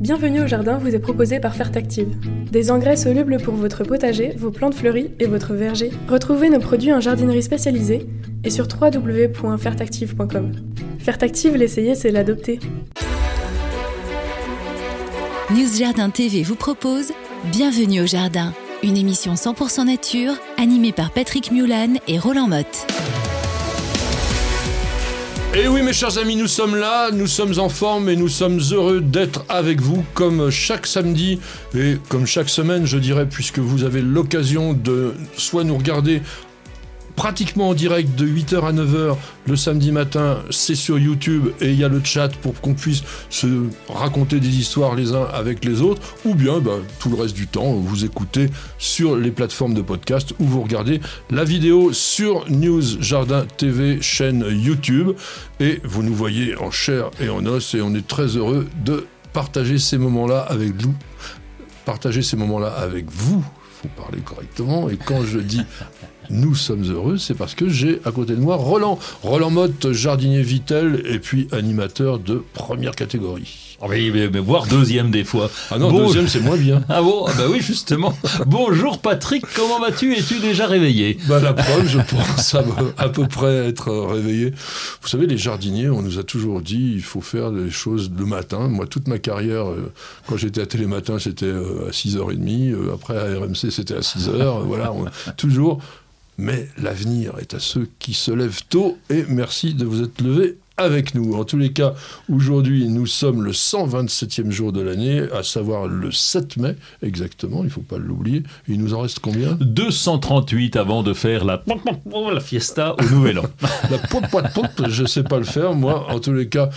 Bienvenue au jardin vous est proposé par Fertactive. Des engrais solubles pour votre potager, vos plantes fleuries et votre verger. Retrouvez nos produits en jardinerie spécialisée et sur www.fertactive.com. Fertactive, l'essayer, c'est l'adopter. News Jardin TV vous propose Bienvenue au jardin, une émission 100% nature animée par Patrick Mulan et Roland Motte. Et oui mes chers amis, nous sommes là, nous sommes en forme et nous sommes heureux d'être avec vous comme chaque samedi et comme chaque semaine je dirais puisque vous avez l'occasion de soit nous regarder pratiquement en direct de 8h à 9h le samedi matin, c'est sur YouTube et il y a le chat pour qu'on puisse se raconter des histoires les uns avec les autres, ou bien ben, tout le reste du temps, vous écoutez sur les plateformes de podcast ou vous regardez la vidéo sur News Jardin TV chaîne YouTube et vous nous voyez en chair et en os et on est très heureux de partager ces moments-là avec vous. Partager ces moments-là avec vous, faut parler correctement. Et quand je dis nous sommes heureux, c'est parce que j'ai à côté de moi Roland. Roland Motte, jardinier Vitel et puis animateur de première catégorie. Ah oui, mais, voire deuxième des fois. Ah non, deuxième c'est moins bien. Ah bon? Ah Bah oui, justement. Bonjour Patrick, comment vas-tu? Es-tu déjà réveillé? Bah la preuve, je pense à, à, peu près être réveillé. Vous savez, les jardiniers, on nous a toujours dit il faut faire des choses le matin. Moi, toute ma carrière, euh, quand j'étais à Télématin, c'était euh, à 6h30. Euh, après, à RMC, c'était à 6h. voilà, toujours mais l'avenir est à ceux qui se lèvent tôt et merci de vous être levés avec nous. En tous les cas, aujourd'hui, nous sommes le 127e jour de l'année, à savoir le 7 mai, exactement, il ne faut pas l'oublier. Il nous en reste combien? 238 avant de faire la, la fiesta au Nouvel An. la pop, pop, je ne sais pas le faire, moi. En tous les cas,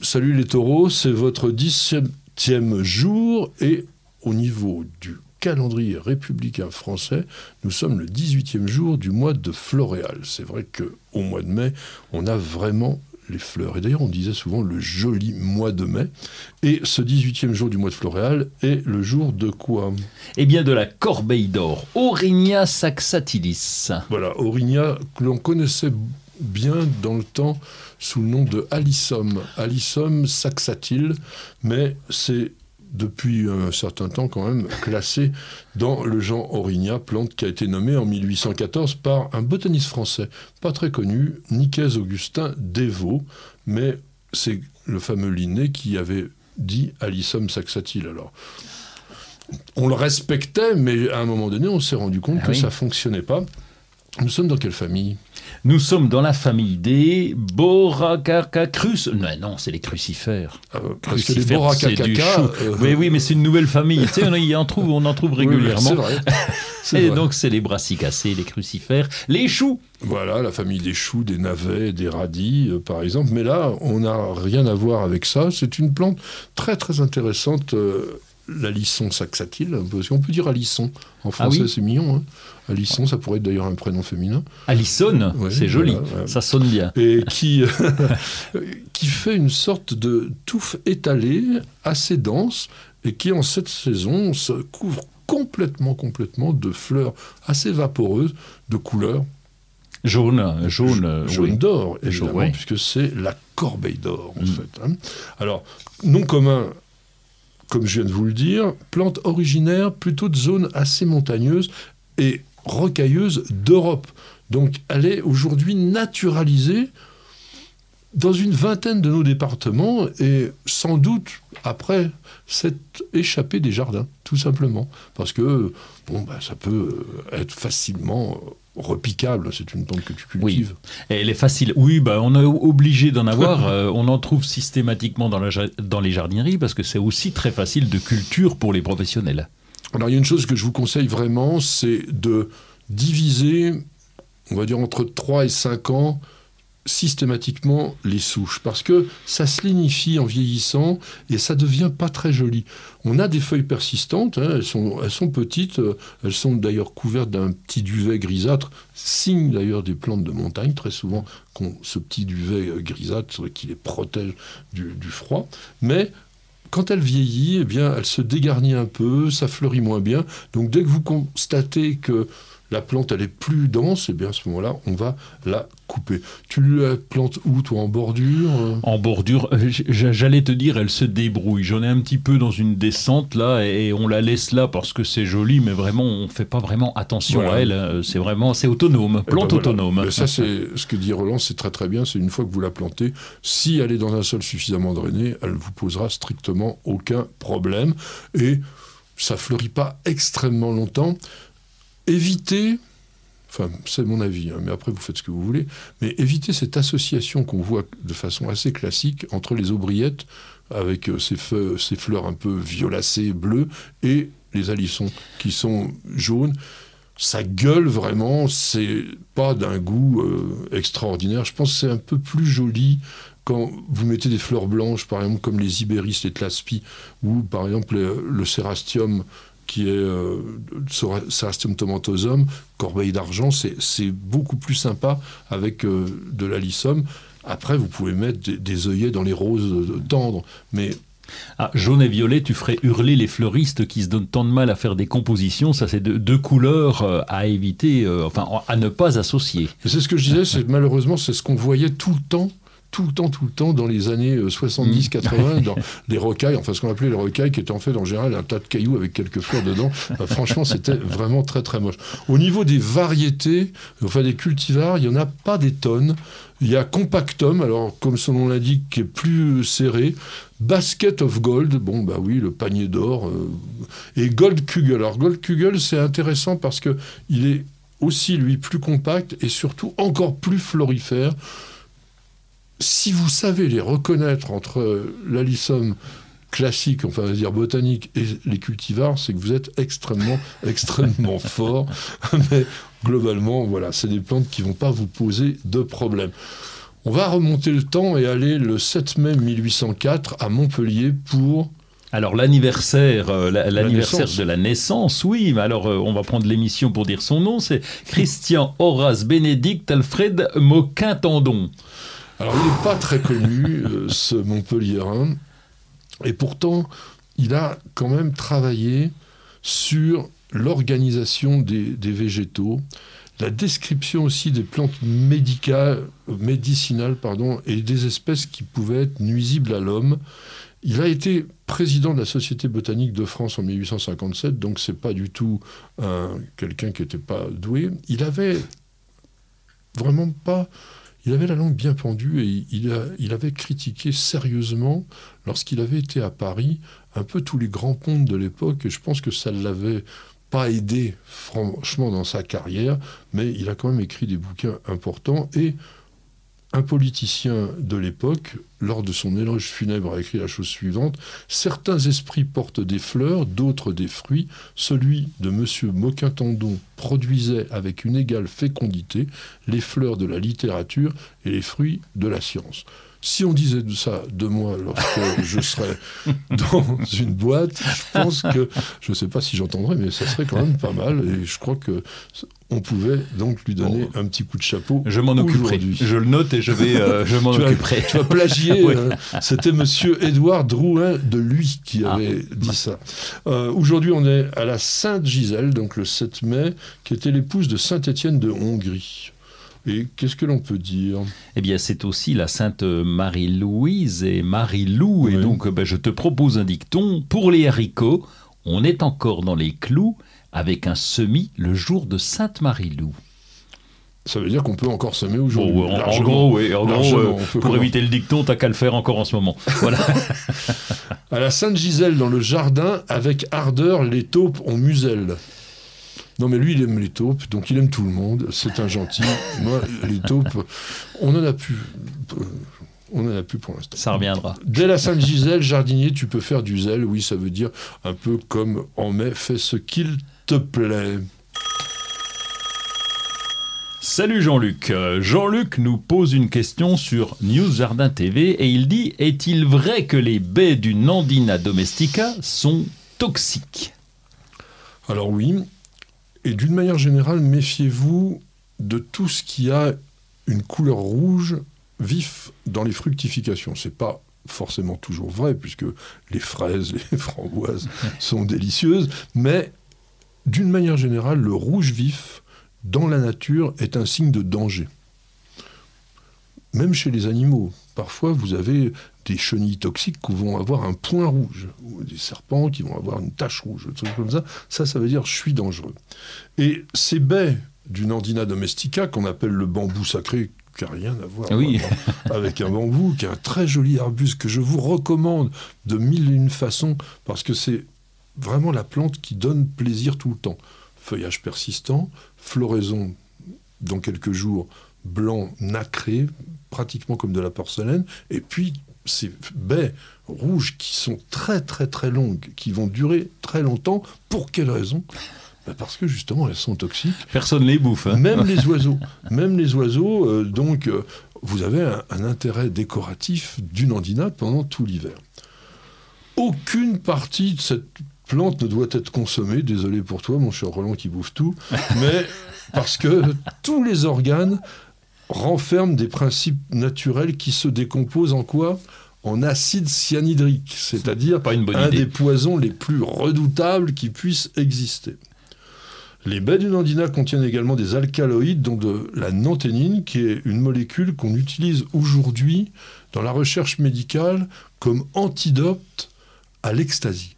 salut les taureaux, c'est votre 17e jour et au niveau du calendrier républicain français, nous sommes le 18e jour du mois de Floréal. C'est vrai qu'au mois de mai, on a vraiment les fleurs. Et d'ailleurs, on disait souvent le joli mois de mai. Et ce 18e jour du mois de Floréal est le jour de quoi? Eh bien, de la corbeille d'or, Aurinia saxatilis. Voilà, Aurinia, que l'on connaissait bien dans le temps sous le nom de Alyssum. Alyssum saxatil, mais c'est depuis un certain temps quand même classé dans le genre Aurinia, plante qui a été nommée en 1814 par un botaniste français, pas très connu, Nicaise Augustin Devaux, mais c'est le fameux Linné qui avait dit Alyssum saxatil. Alors, on le respectait, mais à un moment donné, on s'est rendu compte ah que ça fonctionnait pas. Nous sommes dans quelle famille? Nous sommes dans la famille des Boracacacrus. Non, non, c'est les crucifères. Euh, parce que les Boracacaca. Euh, oui, oui, mais c'est une nouvelle famille. tu sais, on, y en trouve, on en trouve régulièrement. c'est vrai. Et donc, c'est les brassicacées, les crucifères, les choux. Voilà, la famille des choux, des navets, des radis, euh, par exemple. Mais là, on n'a rien à voir avec ça. C'est une plante très, très intéressante l'alisson saxatile, on peut dire alisson. En ah français, c'est mignon. Hein. Alisson, ça pourrait être d'ailleurs un prénom féminin. Alisson, c'est joli, ça sonne bien. Et qui, qui fait une sorte de touffe étalée, assez dense, et qui en cette saison se couvre complètement, complètement de fleurs assez vaporeuses, de couleur Jaune, jaune, jaune d'or, évidemment, puisque c'est la corbeille d'or, en mm. fait. Hein. Alors, nom commun comme je viens de vous le dire, plante originaire plutôt de zones assez montagneuses et rocailleuses d'Europe. Donc elle est aujourd'hui naturalisée dans une vingtaine de nos départements et sans doute après s'être échappée des jardins, tout simplement. Parce que bah, ça peut être facilement repicable, c'est une plante que tu cultives. Oui. elle est facile. Oui, bah, on est obligé d'en avoir. Euh, on en trouve systématiquement dans, la, dans les jardineries parce que c'est aussi très facile de culture pour les professionnels. Alors il y a une chose que je vous conseille vraiment, c'est de diviser, on va dire entre 3 et 5 ans, systématiquement les souches parce que ça se lignifie en vieillissant et ça devient pas très joli. On a des feuilles persistantes, hein, elles, sont, elles sont petites, euh, elles sont d'ailleurs couvertes d'un petit duvet grisâtre, signe d'ailleurs des plantes de montagne, très souvent qu'on ce petit duvet euh, grisâtre qui les protège du, du froid. Mais quand elle vieillit, eh bien, elle se dégarnit un peu, ça fleurit moins bien. Donc dès que vous constatez que la plante elle est plus dense, et bien à ce moment-là, on va la couper. Tu la plantes où, toi, en bordure euh En bordure, euh, j'allais te dire, elle se débrouille. J'en ai un petit peu dans une descente là, et on la laisse là parce que c'est joli, mais vraiment, on fait pas vraiment attention à elle. Euh, c'est vraiment, c'est autonome, Eh plante ben voilà. autonome. Mais ça, c'est ce que dit Roland, c'est très très bien. C'est une fois que vous la plantez, si elle est dans un sol suffisamment drainé, elle vous posera strictement aucun problème. Et ça fleurit pas extrêmement longtemps. Évitez, enfin c'est mon avis, hein, mais après vous faites ce que vous voulez, mais évitez cette association qu'on voit de façon assez classique entre les aubriettes avec euh, ces, feu- ces fleurs un peu violacées, bleues, et les alissons qui sont jaunes ça gueule vraiment, c'est pas d'un goût euh, extraordinaire. Je pense que c'est un peu plus joli quand vous mettez des fleurs blanches, par exemple comme les ibéris, les tlaspis, ou par exemple le, le cérastium qui est euh, tomentosum, corbeille d'argent, c'est beaucoup plus sympa avec euh, de l'alissum. Après, vous pouvez mettre des, des œillets dans les roses euh, tendres, mais Ah, jaune et violet, tu ferais hurler les fleuristes qui se donnent tant de mal à faire des compositions. Ça, c'est deux, deux couleurs euh, à éviter, euh, enfin, à ne pas associer. C'est ce que je disais, c'est malheureusement c'est ce qu'on voyait tout le temps, tout le temps, tout le temps dans les années euh, 70-80, dans les rocailles, enfin ce qu'on appelait les rocailles, qui étaient en fait en général un tas de cailloux avec quelques fleurs dedans. Bah, franchement, c'était vraiment très très moche. Au niveau des variétés, enfin des cultivars, il n'y en a pas des tonnes. Il y a Compactum, alors comme son nom l'indique, qui est plus serré. Basket of Gold, bon bah oui, le panier d'or. euh, et Gold Kugel. Alors Gold Kugel, c'est intéressant parce que il est aussi lui plus compact et surtout encore plus florifère. Si vous savez les reconnaître entre l'alissum classique, enfin on va dire botanique, et les cultivars, c'est que vous êtes extrêmement, extrêmement fort. Mais globalement, voilà, c'est des plantes qui vont pas vous poser de problème. On va remonter le temps et aller le 7 mai 1804 à Montpellier pour Alors l'anniversaire, euh, la- l'anniversaire de la naissance, oui, mais alors euh, on va prendre l'émission pour dire son nom, c'est Christian Horace Bénédicte Alfred Moquin-Tendon. Alors, il n'est pas très connu, euh, ce Montpelliérain, et pourtant, il a quand même travaillé sur l'organisation des, des végétaux, la description aussi des plantes médicales, médicinales pardon, et des espèces qui pouvaient être nuisibles à l'homme. Il a été président de la Société botanique de France en 1857, donc c'est pas du tout un- quelqu'un qui n'était pas doué. Il avait vraiment pas il avait la langue bien pendue et il, avait critiqué sérieusement, lorsqu'il avait été à Paris, un peu tous les grands pontes de l'époque. Et je pense que ça ne l'avait pas aidé, franchement, dans sa carrière. Mais il a quand même écrit des bouquins importants. Et un politicien de l'époque, lors de son éloge funèbre, a écrit la chose suivante Certains esprits portent des fleurs, d'autres des fruits. Celui de M. Moquin-Tendon produisait avec une égale fécondité les fleurs de la littérature et les fruits de la science. Si on disait de ça de moi lorsque je serais dans une boîte, je pense que, je ne sais pas si j'entendrais, mais ça serait quand même pas mal. Et je crois que on pouvait donc lui donner un petit coup de chapeau. Je m'en occuperai. Je le note et je vais, euh, je m'en occuperai. Tu vas plagier. Oui. euh, C'était Monsieur Édouard Drouin de lui qui Ah. avait dit ça. Euh, Aujourd'hui, on est à la Sainte Gisèle, donc le 7 mai, qui était l'épouse de Saint Étienne de Hongrie. Et qu'est-ce que l'on peut dire? Eh bien, c'est aussi la sainte Marie-Louise et Marie-Lou. Et donc, euh, ben, je te propose un dicton. Pour les haricots, on est encore dans les clous avec un semis le jour de Sainte Marie-Lou. Ça veut dire qu'on peut encore semer aujourd'hui. en, en gros, oui, en gros, euh, pour éviter le dicton, t'as qu'à le faire encore en ce moment. Voilà. À la Sainte-Gisèle, dans le jardin, avec ardeur, les taupes ont muselle. Non, mais lui, il aime les taupes, donc il aime tout le monde. C'est un gentil. Moi, les taupes, on en a plus. euh, On en a plus pour l'instant. Ça reviendra. Dès la Sainte-Gisèle, jardinier, tu peux faire du zèle. Oui, ça veut dire un peu comme en mai, fais ce qu'il te plaît. Salut Jean-Luc. Euh, Jean-Luc nous pose une question sur News Jardin TV et il dit Est-il vrai que les baies du Nandina domestica sont toxiques? Alors oui, et d'une manière générale, méfiez-vous de tout ce qui a une couleur rouge vif dans les fructifications. C'est pas forcément toujours vrai, puisque les fraises, les framboises sont délicieuses, mais d'une manière générale, le rouge vif dans la nature est un signe de danger. Même chez les animaux. Parfois, vous avez des chenilles toxiques qui vont avoir un point rouge, ou des serpents qui vont avoir une tache rouge, des trucs comme ça. Ça, ça veut dire je suis dangereux. Et ces baies du Nandina domestica, qu'on appelle le bambou sacré, qui n'a rien à voir Oui. avec un bambou, qui est un très joli arbuste que je vous recommande de mille et une façons, parce que c'est vraiment la plante qui donne plaisir tout le temps. Feuillage persistant, floraison dans quelques jours blanc nacré, pratiquement comme de la porcelaine, et puis ces baies rouges qui sont très très très longues, qui vont durer très longtemps. Pour quelle raison? Ben Parce que justement elles sont toxiques. Personne les bouffe. hein. Même les oiseaux. Même les oiseaux, euh, donc euh, vous avez un, un intérêt décoratif du nandina pendant tout l'hiver. Aucune partie de cette plante ne doit être consommée. Désolé pour toi, mon cher Roland qui bouffe tout. Mais parce que tous les organes renferment des principes naturels qui se décomposent en quoi? En acide cyanhydrique, c'est-à-dire un idée. des poisons les plus redoutables qui puissent exister. Les baies du nandina contiennent également des alcaloïdes, dont de la nanthénine, qui est une molécule qu'on utilise aujourd'hui dans la recherche médicale comme antidote à l'ecstasy.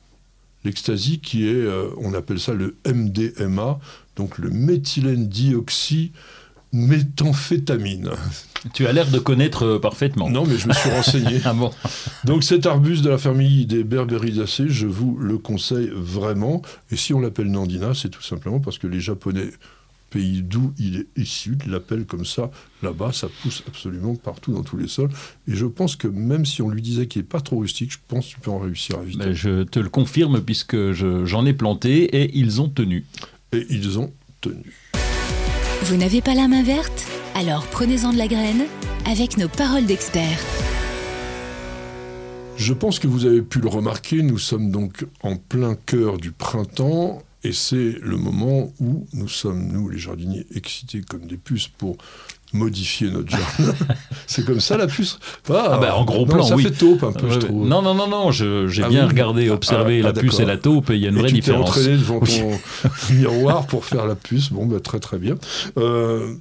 L'ecstasy qui est, euh, on appelle ça le MDMA, donc le méthylène dioxy méthamphétamine. Tu as l'air de connaître euh, parfaitement. Non, mais je me suis renseigné. Ah bon Donc cet arbuste de la famille des Berberidaceae, je vous le conseille vraiment. Et si on l'appelle Nandina, c'est tout simplement parce que les Japonais, pays d'où il est issu, l'appellent comme ça. Là-bas, ça pousse absolument partout dans tous les sols. Et je pense que même si on lui disait qu'il n'est pas trop rustique, je pense que tu peux en réussir à vite. Ben, Je te le confirme puisque je- j'en ai planté et ils ont tenu. Et ils ont tenu. Vous n'avez pas la main verte? Alors prenez-en de la graine avec nos paroles d'experts. Je pense que vous avez pu le remarquer, nous sommes donc en plein cœur du printemps et c'est le moment où nous sommes, nous les jardiniers, excités comme des puces pour modifier notre jardin. c'est comme ça la puce Ah bah, en gros non, plan, ça oui. fait taupe un peu, Ouais, je trouve. Non, non, non, non, j'ai Ah bien oui. regardé, observé Ah, la ah, puce et la taupe et il y a une Et vraie tu t'es différence. entraîné devant Oui. ton miroir pour faire la puce. Bon, bah, très très bien. Euh,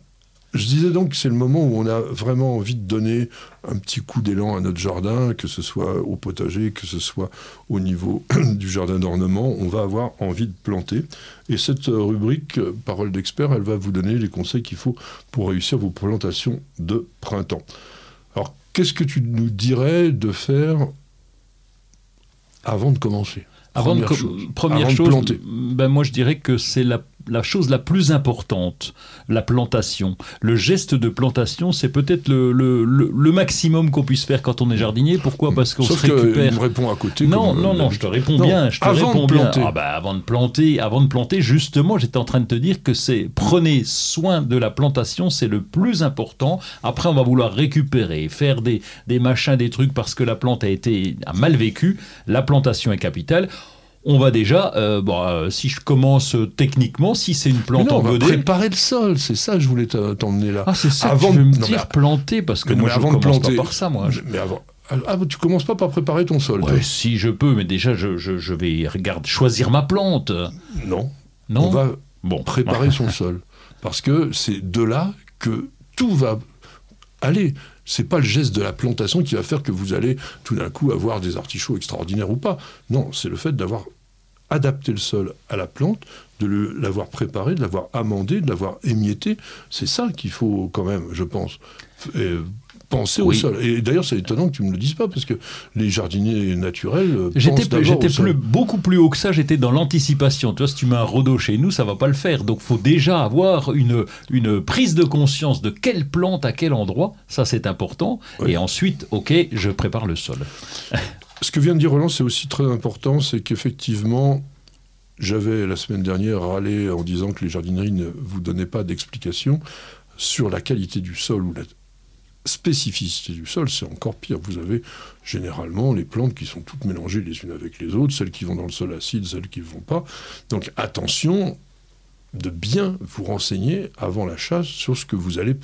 je disais donc que c'est le moment où on a vraiment envie de donner un petit coup d'élan à notre jardin, que ce soit au potager, que ce soit au niveau du jardin d'ornement. On va avoir envie de planter. Et cette rubrique Parole d'expert, elle va vous donner les conseils qu'il faut pour réussir vos plantations de printemps. Alors, qu'est-ce que tu nous dirais de faire avant de commencer? Avant de Première co- chose. première Avant de chose, planter. ben moi je dirais que c'est la, la chose la plus importante, la plantation. Le geste de plantation, c'est peut-être le, le, le- le maximum qu'on puisse faire quand on est jardinier. Pourquoi Parce qu'on se récupère. me répond à côté. Non, comme, non, euh, non, je te réponds Non, bien. Je te avant de réponds planter. bien. Ah bah, avant de planter, avant de planter, justement, j'étais en train de te dire que c'est prenez soin de la plantation, c'est le plus important. Après, on va vouloir récupérer, faire des, des machins, des trucs parce que la plante a été a mal vécu. La plantation est capitale. On va déjà, euh, bon, euh, si je commence euh, techniquement, si c'est une Mais plante non, on va préparer le sol, c'est ça que je voulais te- t'emmener là. Ah, c'est ça Avant tu veux de- me non, dire mais- planter parce que Mais moi je avant de commence planter- pas par ça, moi. Je- Mais avant. Ah, tu commences pas par préparer ton sol. Ouais, si je peux, mais déjà je, je, je vais regarde, choisir ma plante. Non. Non. On va Bon, préparer son sol. Parce que c'est de là que tout va aller. C'est pas le geste de la plantation qui va faire que vous allez tout d'un coup avoir des artichauts extraordinaires ou pas. Non, c'est le fait d'avoir adapté le sol à la plante, de l'avoir préparé, de l'avoir amendé, de l'avoir émietté. C'est ça qu'il faut quand même, je pense, f- penser au sol. Et d'ailleurs, c'est étonnant que tu me le dises pas, parce que les jardiniers naturels J'étais sol. plus, beaucoup plus haut que ça, j'étais dans l'anticipation. Tu vois, si tu mets un rodeau chez nous, ça va pas le faire. Donc, faut déjà avoir une, une prise de conscience de quelle plante à quel endroit. Ça, c'est important. Oui. Et ensuite, ok, je prépare le sol. Ce que vient de dire Roland, c'est aussi très important, c'est qu'effectivement, j'avais la semaine dernière râlé en disant que les jardineries ne vous donnaient pas d'explication sur la qualité du sol ou la spécificité du sol, c'est encore pire. Vous avez généralement les plantes qui sont toutes mélangées les unes avec les autres, celles qui vont dans le sol acide, celles qui ne vont pas. Donc attention de bien vous renseigner avant l'achat sur ce que vous allez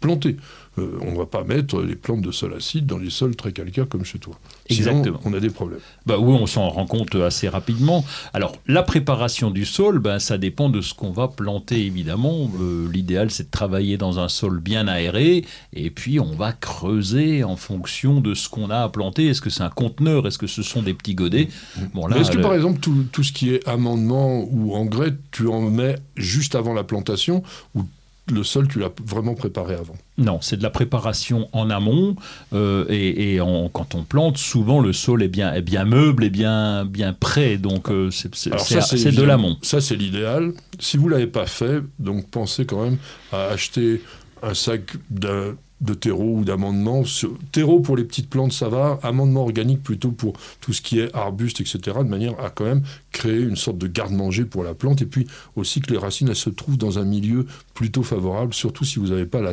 planter. Euh, on ne va pas mettre les plantes de sol acide dans les sols très calcaires comme chez toi. Sinon, Exactement. on a des problèmes. Bah oui, on s'en rend compte assez rapidement. Alors, la préparation du sol, ben, ça dépend de ce qu'on va planter, évidemment. Euh, L'idéal, c'est de travailler dans un sol bien aéré, et puis on va creuser en fonction de ce qu'on a à planter. Est-ce que c'est un conteneur? Est-ce que ce sont des petits godets? Bon, Mais Est-ce que par exemple, tout, tout ce qui est amendement ou engrais, tu en mets juste avant la plantation ou le sol, tu l'as vraiment préparé avant Non, c'est de la préparation en amont euh, et, et en- quand on plante, souvent le sol est bien, est bien meuble, est bien, bien prêt, donc euh, c'est de l'amont. Ça, c'est l'idéal. Si vous l'avez pas fait, donc pensez quand même à acheter un sac d'un- de terreau ou d'amendement. Terreau pour les petites plantes, ça va. Amendement organique plutôt pour tout ce qui est arbuste, etc. De manière à quand même créer une sorte de garde-manger pour la plante. Et puis aussi que les racines, elles se trouvent dans un milieu plutôt favorable, surtout si vous n'avez pas la-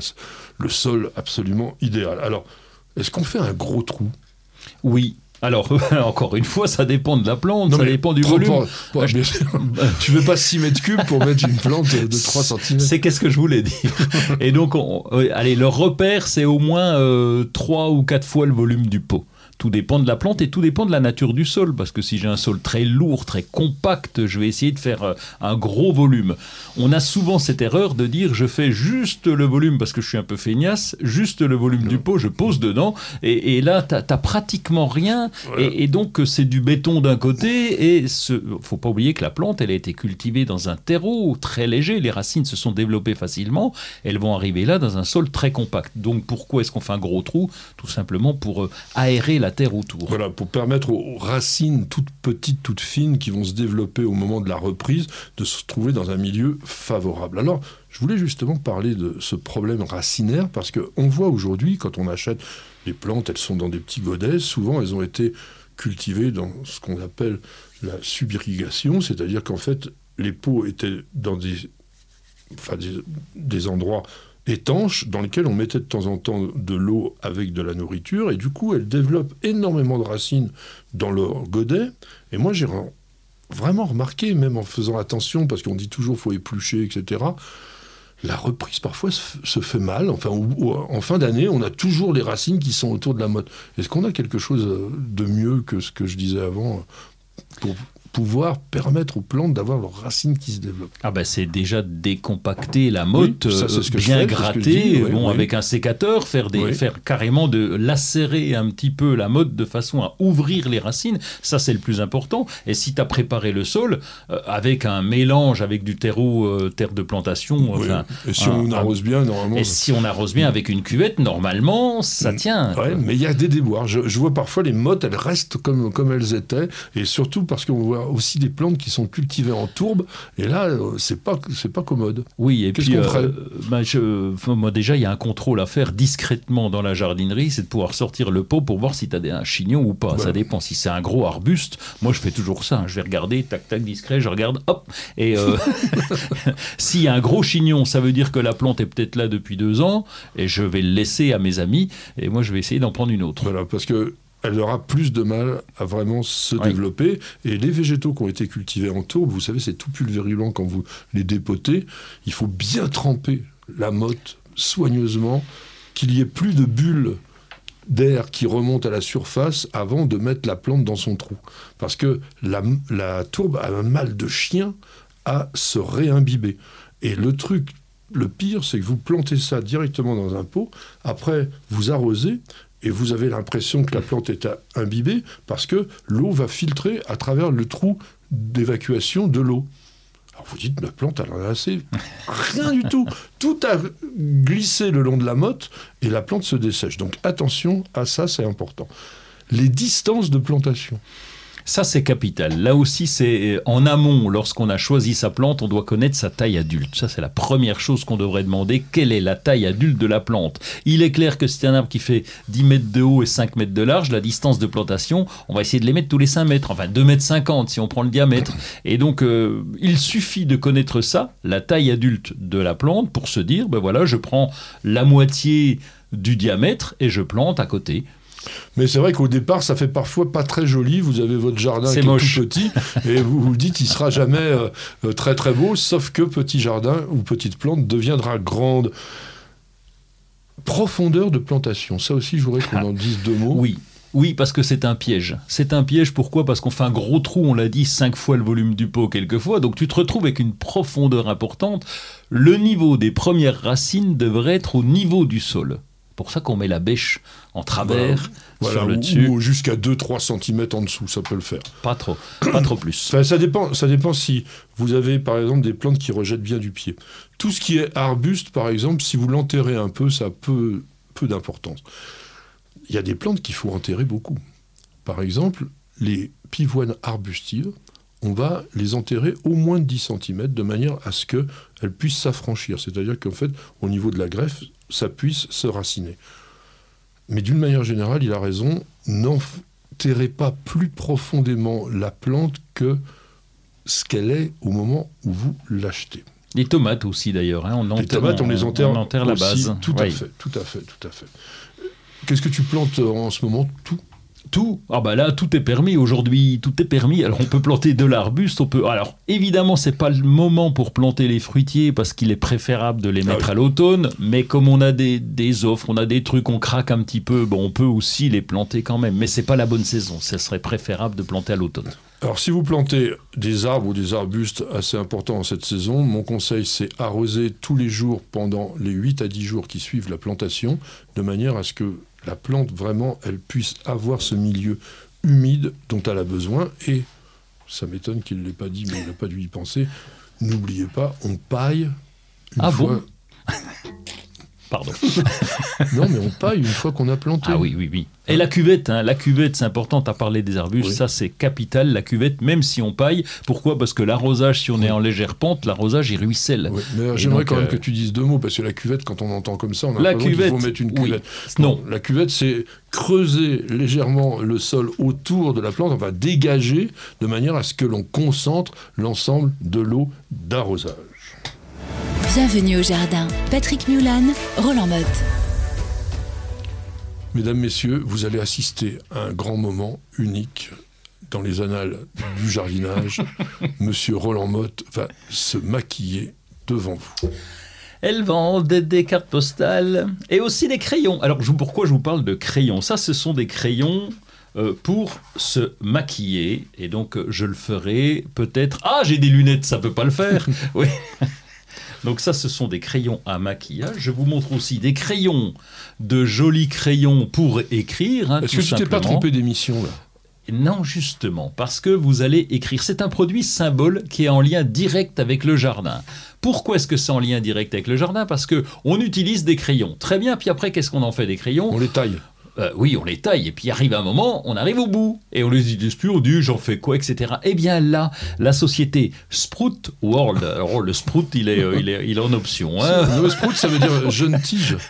le sol absolument idéal. Alors, est-ce qu'on fait un gros trou? Oui. Alors, encore une fois, ça dépend de la plante, Non, ça dépend du volume. tu veux pas 6 mètres cubes pour mettre une plante de 3 cm C'est qu'est-ce que je voulais dire. Et donc, on- euh, allez, le repère, c'est au moins euh, trois ou quatre fois le volume du pot. Tout dépend de la plante et tout dépend de la nature du sol. Parce que si j'ai un sol très lourd, très compact, je vais essayer de faire euh, un gros volume. On a souvent cette erreur de dire je fais juste le volume parce que je suis un peu feignasse, juste le volume du pot, je pose dedans. Et, et là, tu n'as pratiquement rien. Et, et donc, c'est du béton d'un côté. Et ce faut pas oublier que la plante, elle a été cultivée dans un terreau très léger. Les racines se sont développées facilement. Elles vont arriver là dans un sol très compact. Donc, pourquoi est-ce qu'on fait un gros trou? Tout simplement pour euh, aérer la terre autour. Voilà, pour permettre aux racines toutes petites, toutes fines, qui vont se développer au moment de la reprise, de se trouver dans un milieu favorable. Alors, je voulais justement parler de ce problème racinaire, parce qu'on voit aujourd'hui, quand on achète les plantes, elles sont dans des petits godets, souvent elles ont été cultivées dans ce qu'on appelle la subirrigation, c'est-à-dire qu'en fait, les pots étaient dans des, enfin, des endroits étanches dans lesquels on mettait de temps en temps de l'eau avec de la nourriture. Et du coup elles développent énormément de racines dans leur godet. Et moi j'ai vraiment remarqué même en faisant attention parce qu'on dit toujours faut éplucher etc la reprise parfois se, fait mal. Enfin en fin d'année on a toujours les racines qui sont autour de la motte. Est-ce qu'on a quelque chose euh, de mieux que ce que je disais avant euh, pour pouvoir permettre aux plantes d'avoir leurs racines qui se développent Ah ben c'est déjà décompacter la motte, Oui, ça, euh, ce que bien gratter, oui, bon oui. avec un sécateur, faire des, faire carrément de lacérer un petit peu la motte de façon à ouvrir les racines. Ça c'est le plus important. Et si tu as préparé le sol euh, avec un mélange avec du terreau, euh, terre de plantation, enfin, et si un- on arrose bien normalement et si on arrose bien avec une cuvette, normalement ça Mm. tient. Ouais, mais il y a des déboires. Je, je vois parfois les mottes, elles restent comme, comme elles étaient, et surtout parce qu'on voit aussi des plantes qui sont cultivées en tourbe, et là, euh, c'est pas, c'est pas commode. Oui, et puis qu'on ferait? bah, je- enfin, moi déjà il y a un contrôle à faire discrètement dans la jardinerie, c'est de pouvoir sortir le pot pour voir si tu as un chignon ou pas. Ça dépend. Si c'est un gros arbuste, moi je fais toujours ça. hein. Je vais regarder, tac tac discret, je regarde, hop. Et euh, s'il y a un gros chignon, ça veut dire que la plante est peut-être là depuis deux ans, et je vais le laisser à mes amis, et moi je vais essayer d'en prendre une autre. Voilà, parce que elle aura plus de mal à vraiment se Oui. développer. Et les végétaux qui ont été cultivés en tourbe, vous savez, c'est tout pulvérulent quand vous les dépotez. Il faut bien tremper la motte soigneusement, qu'il y ait plus de bulles d'air qui remontent à la surface avant de mettre la plante dans son trou. Parce que la, la tourbe a un mal de chien à se réimbiber. Et le truc, le pire, c'est que vous plantez ça directement dans un pot, après vous arrosez, et vous avez l'impression que la plante est imbibée parce que l'eau va filtrer à travers le trou d'évacuation de l'eau. Alors vous dites, la plante, elle en a assez. Rien du tout. Tout a glissé le long de la motte et la plante se dessèche. Donc attention à ça, c'est important. Les distances de plantation. Ça, c'est capital. Là aussi, c'est euh, en amont, lorsqu'on a choisi sa plante, on doit connaître sa taille adulte. Ça, c'est la première chose qu'on devrait demander. Quelle est la taille adulte de la plante? Il est clair que c'est un arbre qui fait 10 mètres de haut et 5 mètres de large, la distance de plantation, on va essayer de les mettre tous les 5 mètres, enfin 2 mètres 50 si on prend le diamètre. Et donc, euh, il suffit de connaître ça, la taille adulte de la plante, pour se dire, ben voilà, je prends la moitié du diamètre et je plante à côté. Mais c'est vrai qu'au départ, ça fait parfois pas très joli. Vous avez votre jardin qui moche. est tout petit et vous vous dites il sera jamais euh, euh, très très beau, sauf que petit jardin ou petite plante deviendra grande. profondeur de plantation. Ça aussi, je voudrais qu'on en dise deux mots. Oui. Oui, parce que c'est un piège. C'est un piège, pourquoi? Parce qu'on fait un gros trou, on l'a dit, cinq fois le volume du pot quelquefois, donc tu te retrouves avec une profondeur importante. Le niveau des premières racines devrait être au niveau du sol. Pour ça qu'on met la bêche en travers voilà, sur le ou- dessus. ou jusqu'à 2-3 cm en dessous, ça peut le faire. Pas trop, pas trop plus. Enfin, ça, dépend, ça dépend si vous avez par exemple des plantes qui rejettent bien du pied. Tout ce qui est arbuste, par exemple, si vous l'enterrez un peu, ça a peu, peu d'importance. Il y a des plantes qu'il faut enterrer beaucoup. Par exemple, les pivoines arbustives, on va les enterrer au moins de 10 cm de manière à ce qu'elles puissent s'affranchir. C'est-à-dire qu'en fait, au niveau de la greffe, ça puisse se raciner. Mais d'une manière générale, il a raison, n'enterrez pas plus profondément la plante que ce qu'elle est au moment où vous l'achetez. Les tomates aussi d'ailleurs, hein, on Les enterre, tomates, on les enterre, on enterre la aussi. base. Tout à fait, tout à fait, tout à fait. Qu'est-ce que tu plantes en ce moment Tout? Tout. Ah bah là, tout est permis aujourd'hui. Tout est permis. Alors on peut planter de l'arbuste. On peut. Alors évidemment, c'est pas le moment pour planter les fruitiers parce qu'il est préférable de les Ah mettre oui. à l'automne. Mais comme on a des, des offres, on a des trucs, on craque un petit peu. Bon, on peut aussi les planter quand même. Mais c'est pas la bonne saison. Ça serait préférable de planter à l'automne. Alors, si vous plantez des arbres ou des arbustes assez importants en cette saison, mon conseil, c'est arroser tous les jours pendant les 8 à 10 jours qui suivent la plantation, de manière à ce que la plante, vraiment, elle puisse avoir ce milieu humide dont elle a besoin. Et, ça m'étonne qu'il ne l'ait pas dit, mais il n'a pas dû y penser, n'oubliez pas, on paille une Ah fois... bon? Pardon. non, mais on paille une fois qu'on a planté. Ah oui, oui, oui. Et la cuvette, hein, la cuvette, c'est important. Tu as parlé des arbustes, Oui. ça c'est capital. La cuvette, même si on paille. Pourquoi? Parce que l'arrosage, si on est en légère pente, l'arrosage il ruisselle. Oui, Et j'aimerais quand même euh, que tu dises deux mots, parce que la cuvette, quand on entend comme ça, on a La l'impression qu'il faut mettre une oui. cuvette. Non. La cuvette, c'est creuser légèrement le sol autour de la plante, on va dégager de manière à ce que l'on concentre l'ensemble de l'eau d'arrosage. Bienvenue au jardin. Patrick Mulan, Roland Motte. Mesdames, Messieurs, vous allez assister à un grand moment unique dans les annales du jardinage. Monsieur Roland Motte va se maquiller devant vous. Elles vendent des cartes postales et aussi des crayons. Alors je- pourquoi je vous parle de crayons? Ça, ce sont des crayons euh, pour se maquiller. Et donc euh, je le ferai peut-être. Ah, j'ai des lunettes, ça peut pas le faire. oui. Donc ça, ce sont des crayons à maquillage. Je vous montre aussi des crayons, de jolis crayons pour écrire. hein, Est-ce que tu t'es pas trompé d'émission là? Non, justement, parce que vous allez écrire. C'est un produit symbole qui est en lien direct avec le jardin. Pourquoi est-ce que c'est en lien direct avec le jardin? Parce que on utilise des crayons. Très bien. Puis après, qu'est-ce qu'on en fait des crayons? On les taille. Euh, Oui, on les taille. Et puis arrive un moment, on arrive au bout et on les utilise plus. On dit j'en fais quoi, etc. Eh bien là, la société Sprout World. Alors le Sprout, il est, euh, il est, il est en option. hein. Le sprout, ça veut dire jeune tige.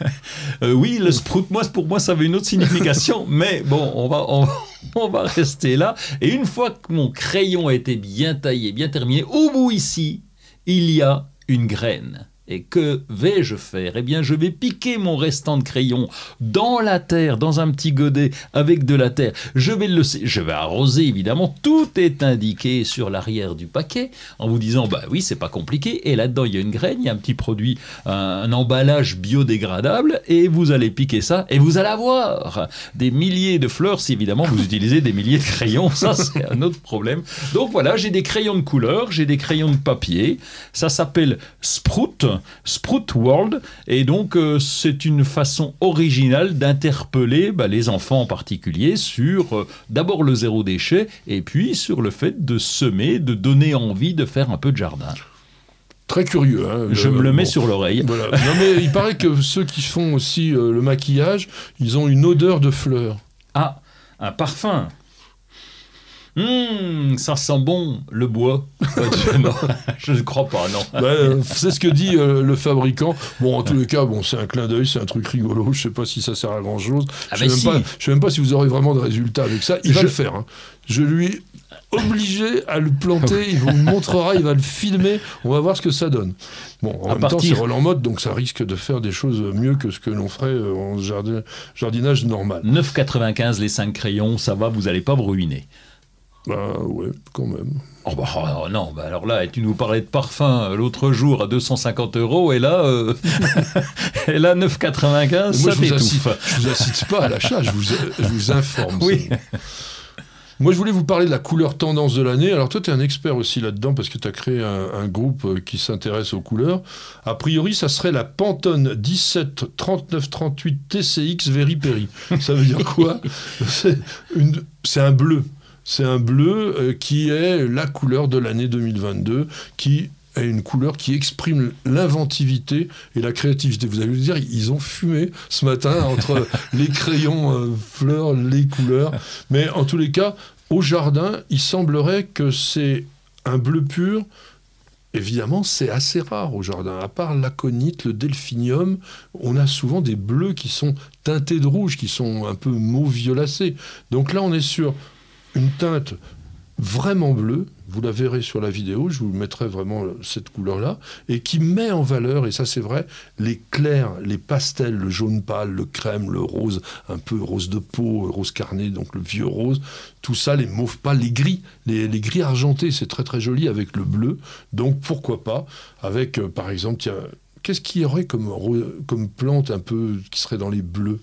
Euh, oui, le sprout, moi, pour moi, ça avait une autre signification, mais bon, on va, on, on va rester là. Et une fois que mon crayon a été bien taillé, bien terminé, au bout ici, il y a une graine. Et que vais-je faire? Eh bien, je vais piquer mon restant de crayon dans la terre, dans un petit godet avec de la terre. Je vais le, je vais arroser évidemment. Tout est indiqué sur l'arrière du paquet en vous disant bah oui, c'est pas compliqué. Et là-dedans, il y a une graine, il y a un petit produit, un, un emballage biodégradable, et vous allez piquer ça et vous allez avoir des milliers de fleurs si évidemment vous utilisez des milliers de crayons. Ça, c'est un autre problème. Donc voilà, j'ai des crayons de couleur, j'ai des crayons de papier. Ça s'appelle Sprout, Sprout World, et donc euh, c'est une façon originale d'interpeller bah, les enfants en particulier sur euh, d'abord le zéro déchet et puis sur le fait de semer, de donner envie de faire un peu de jardin. Très curieux. hein, Je me le mets bon. sur l'oreille. Voilà. Non, mais il paraît que ceux qui font aussi euh, le maquillage, ils ont une odeur de fleurs. Ah, un parfum. Hum, ça sent bon le bois. Je- non, je ne crois pas, non. Euh, c'est ce que dit euh, le fabricant. Bon, en tous les cas, bon, c'est un clin d'œil, c'est un truc rigolo. Je sais pas si ça sert à grand chose. Ah je ben sais si. même pas, je sais même pas si vous aurez vraiment de résultats avec ça. Il va le faire. hein. Je lui obligé à le planter. Il vous le montrera, il va le filmer. On va voir ce que ça donne. Bon, en À même temps, c'est Roland Mode, donc ça risque de faire des choses mieux que ce que l'on ferait euh, en jardin- jardinage normal. 9,95 les 5 crayons, ça va, vous n'allez pas vous ruiner. Bah ouais, quand même. Oh bah oh non, bah alors là, tu nous parlais de parfum euh, l'autre jour à 250 euros et là, euh, et là 9,95, Moi, ça je vous, incite, je vous incite pas à l'achat, je vous, je vous informe. Oui. Moi, je voulais vous parler de la couleur tendance de l'année. Alors, toi, tu es un expert aussi là-dedans parce que tu as créé un, un groupe euh, qui s'intéresse aux couleurs. A priori, ça serait la Pantone 17 39 38 TCX Very Peri. Ça veut dire quoi? C'est un bleu. C'est un bleu euh, qui est la couleur de l'année 2022, qui est une couleur qui exprime l'inventivité et la créativité. Vous allez me dire, ils ont fumé ce matin entre les crayons euh, fleurs, les couleurs. Mais en tous les cas, au jardin, il semblerait que c'est un bleu pur. Évidemment, c'est assez rare au jardin. À part l'aconite, le delphinium, on a souvent des bleus qui sont teintés de rouge, qui sont un peu mauve. Donc là, on est sur une teinte vraiment bleue. Vous la verrez sur la vidéo, je vous mettrai vraiment cette couleur-là, et qui met en valeur, et ça c'est vrai, les clairs, les pastels, le jaune pâle, le crème, le rose, un peu rose de peau, rose carné, donc le vieux rose, tout ça, les mauves pâles, les gris, les, gris argentés, c'est très très joli avec le bleu, donc pourquoi pas, avec euh, par exemple, tiens, qu'est-ce qu'il y aurait comme, comme plante un peu qui serait dans les bleus?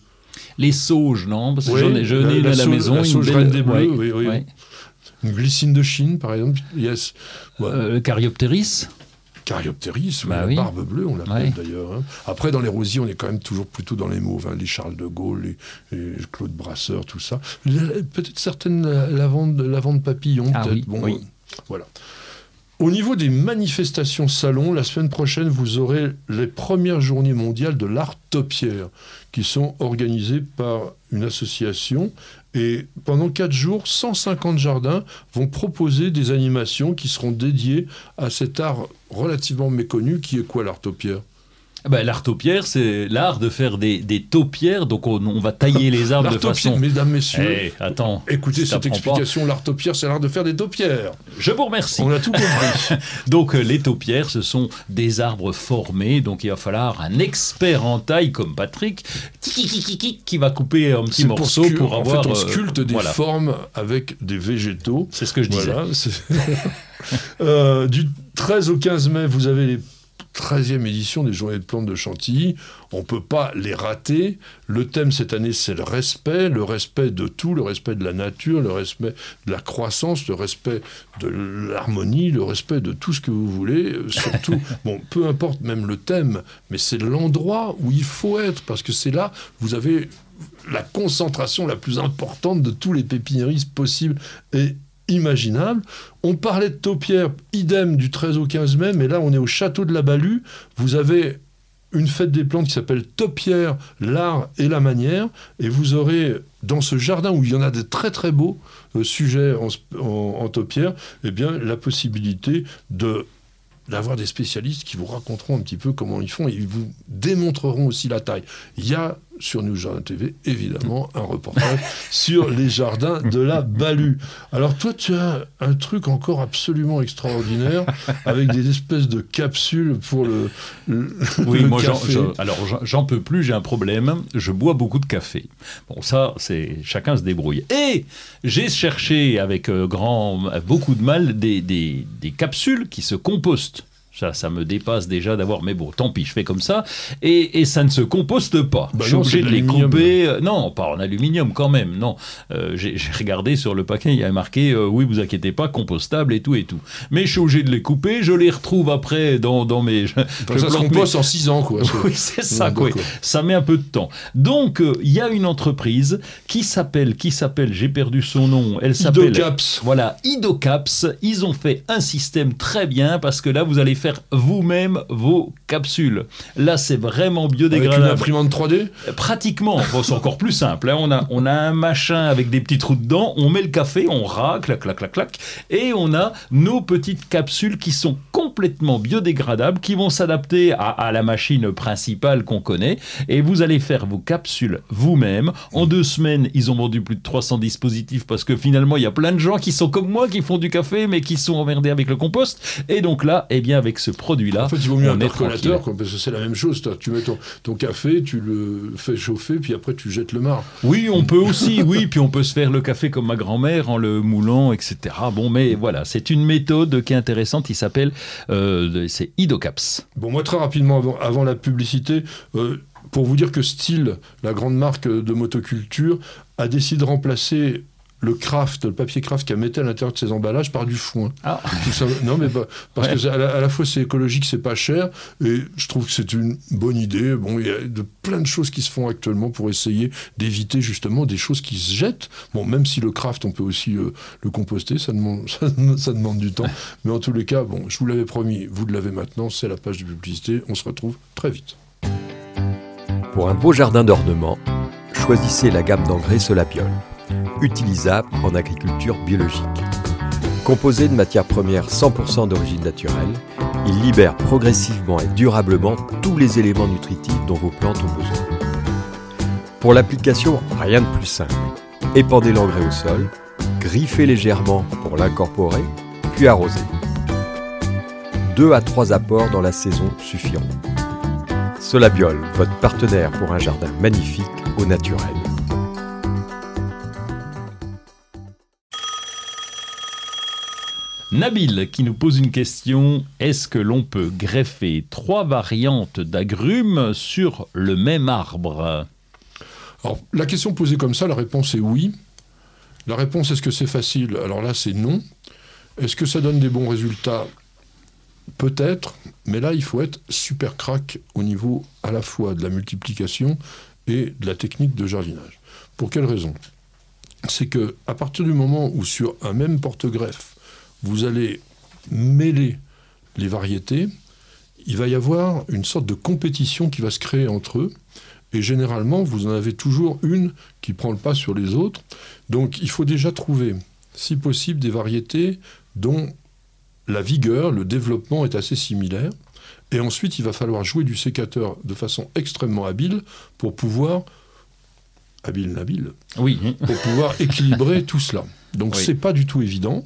Les sauges, non? Parce que Oui, j'en ai, je la- n'ai la à la maison. la une sauge belle- des bleus, oui, oui. Une glycine de Chine, par exemple, yes. Ouais. Euh, Caryopteris? Caryopteris, oui, Bah la oui. barbe bleue, on l'appelle Ouais. d'ailleurs. hein. Après, dans les rosiers, on est quand même toujours plutôt dans les mauves, hein, les Charles de Gaulle, les, les Claude Brasseur, tout ça. Peut-être certaines la- lavandes, lavandes papillons, Ah peut-être. bon, euh, voilà. Au niveau des manifestations salon, la semaine prochaine, vous aurez les premières journées mondiales de l'art topiaire qui sont organisées par une association. Et pendant quatre jours, 150 jardins vont proposer des animations qui seront dédiées à cet art relativement méconnu qui est quoi l'art topiaire Ah ben, L'art taupière, c'est l'art de faire des, des taupières. Donc on, on va tailler les arbres de façon. mesdames, messieurs, Eh, attends. écoutez cette explication. L'art topiaire, c'est l'art de faire des taupières. Je vous remercie. On a tout compris. Donc euh, les taupières, ce sont des arbres formés, donc il va falloir un expert en taille comme Patrick, qui, va couper un petit morceau pour, en avoir... fait, on euh, sculpte des voilà. formes avec des végétaux. C'est ce que je disais. Voilà, Euh, du 13 au 15 mai, vous avez les 13e édition des Journées de plantes de Chantilly. On ne peut pas les rater. Le thème cette année, c'est le respect, le respect de tout, le respect de la nature, le respect de la croissance, le respect de l'harmonie, le respect de tout ce que vous voulez. Euh, Surtout, bon, peu importe même le thème, mais c'est l'endroit où il faut être, parce que c'est là, vous avez la concentration la plus importante de tous les pépiniéristes possibles et imaginables. On parlait de taupière, idem du 13 au 15 mai, mais là on est au château de la Balue. Vous avez une fête des plantes qui s'appelle Taupière, l'art et la manière, et vous aurez dans ce jardin où il y en a des très très beaux euh, sujets en, en, en taupière, eh bien la possibilité de d'avoir des spécialistes qui vous raconteront un petit peu comment ils font et ils vous démontreront aussi la taille. Il y a sur News Jardin TV, évidemment, un reportage sur les jardins de la Balue. Alors toi, tu as un truc encore absolument extraordinaire avec des espèces de capsules pour le, le, Oui, le moi, j'en- café. alors j'en- j'en peux plus, j'ai un problème. Je bois beaucoup de café. Bon, ça, c'est chacun se débrouille. Et j'ai cherché avec euh, grand, beaucoup de mal des, des- des capsules qui se compostent. Ça, ça me dépasse déjà d'avoir, mais bon, tant pis, je fais comme ça. Et, et ça ne se composte pas. Bah je suis non, obligé de les couper. euh, Non, pas en aluminium quand même, non. Euh, J'ai regardé sur le paquet, il y avait marqué, euh, oui, vous inquiétez pas, compostable et tout et tout. Mais je suis obligé de les couper, je les retrouve après dans, dans mes... je- ça se mes- composte en 6 ans, quoi. oui, c'est ça, quoi. Ça met un peu de temps. Donc, il y a une entreprise qui s'appelle, qui s'appelle, j'ai perdu son nom, elle s'appelle... Idocaps. Voilà, Idocaps. Ils ont fait un système très bien parce que là, vous allez faire vous-même vos capsules. Là, c'est vraiment Avec une biodégradable. imprimante 3D Pratiquement, Bon, c'est encore plus simple. hein. On, a, on a un machin avec des petits trous dedans, on met le café, on racle, clac, clac, clac, clac, et on a nos petites capsules qui sont complètement biodégradables, qui vont s'adapter à, à la machine principale qu'on connaît, et vous allez faire vos capsules vous-même. En deux semaines, ils ont vendu plus de 300 dispositifs parce que finalement, il y a plein de gens qui sont comme moi, qui font du café, mais qui sont emmerdés avec le compost. Et donc là, eh bien, avec avec ce produit-là. En fait, il vaut mieux un percolateur, quoi, parce que c'est la même chose. Tu mets ton, ton café, tu le fais chauffer, puis après tu jettes le marc. Oui, on peut aussi, oui, puis on peut se faire le café comme ma grand-mère en le moulant, etc. Bon, mais voilà, c'est une méthode qui est intéressante, il s'appelle, euh, c'est Idocaps. Bon, moi, très rapidement, avant, avant la publicité, euh, pour vous dire que Steel, la grande marque de motoculture, a décidé de remplacer le craft, le papier craft qu'elle mettait à l'intérieur de ses emballages par du foin. Ah. Tout ça, non, mais bah, parce Ouais. que à la, à la fois c'est écologique, c'est pas cher, et je trouve que c'est une bonne idée. Bon, il y a de plein de choses qui se font actuellement pour essayer d'éviter justement des choses qui se jettent. Bon, même si le craft, on peut aussi euh, le composter, ça demande, ça, ça demande du temps. Mais en tous les cas, bon, je vous l'avais promis, vous l'avez maintenant, c'est la page de publicité. On se retrouve très vite. Pour un beau jardin d'ornement, choisissez la gamme d'engrais Solapiol, utilisable en agriculture biologique. Composé de matières premières 100% d'origine naturelle, il libère progressivement et durablement tous les éléments nutritifs dont vos plantes ont besoin. Pour l'application, rien de plus simple. Épandez l'engrais au sol, griffez légèrement pour l'incorporer, puis arrosez. Deux à trois apports dans la saison suffiront. Solabiol, votre partenaire pour un jardin magnifique au naturel. Nabil qui nous pose une question est-ce que l'on peut greffer trois variantes d'agrumes sur le même arbre? Alors, la question posée comme ça, la réponse est oui. La réponse, est-ce que c'est facile? Alors là, c'est non. Est-ce que ça donne des bons résultats? Peut-être, mais là, il faut être super crack au niveau à la fois de la multiplication et de la technique de jardinage. Pour quelle raison? C'est que à partir du moment où sur un même porte-greffe, vous allez mêler les variétés, il va y avoir une sorte de compétition qui va se créer entre eux. Et généralement, vous en avez toujours une qui prend le pas sur les autres. Donc il faut déjà trouver, si possible, des variétés dont la vigueur, le développement est assez similaire. Et ensuite, il va falloir jouer du sécateur de façon extrêmement habile pour pouvoir, habile nabile, Oui. pour pouvoir équilibrer tout cela. Donc Oui. c'est pas du tout évident.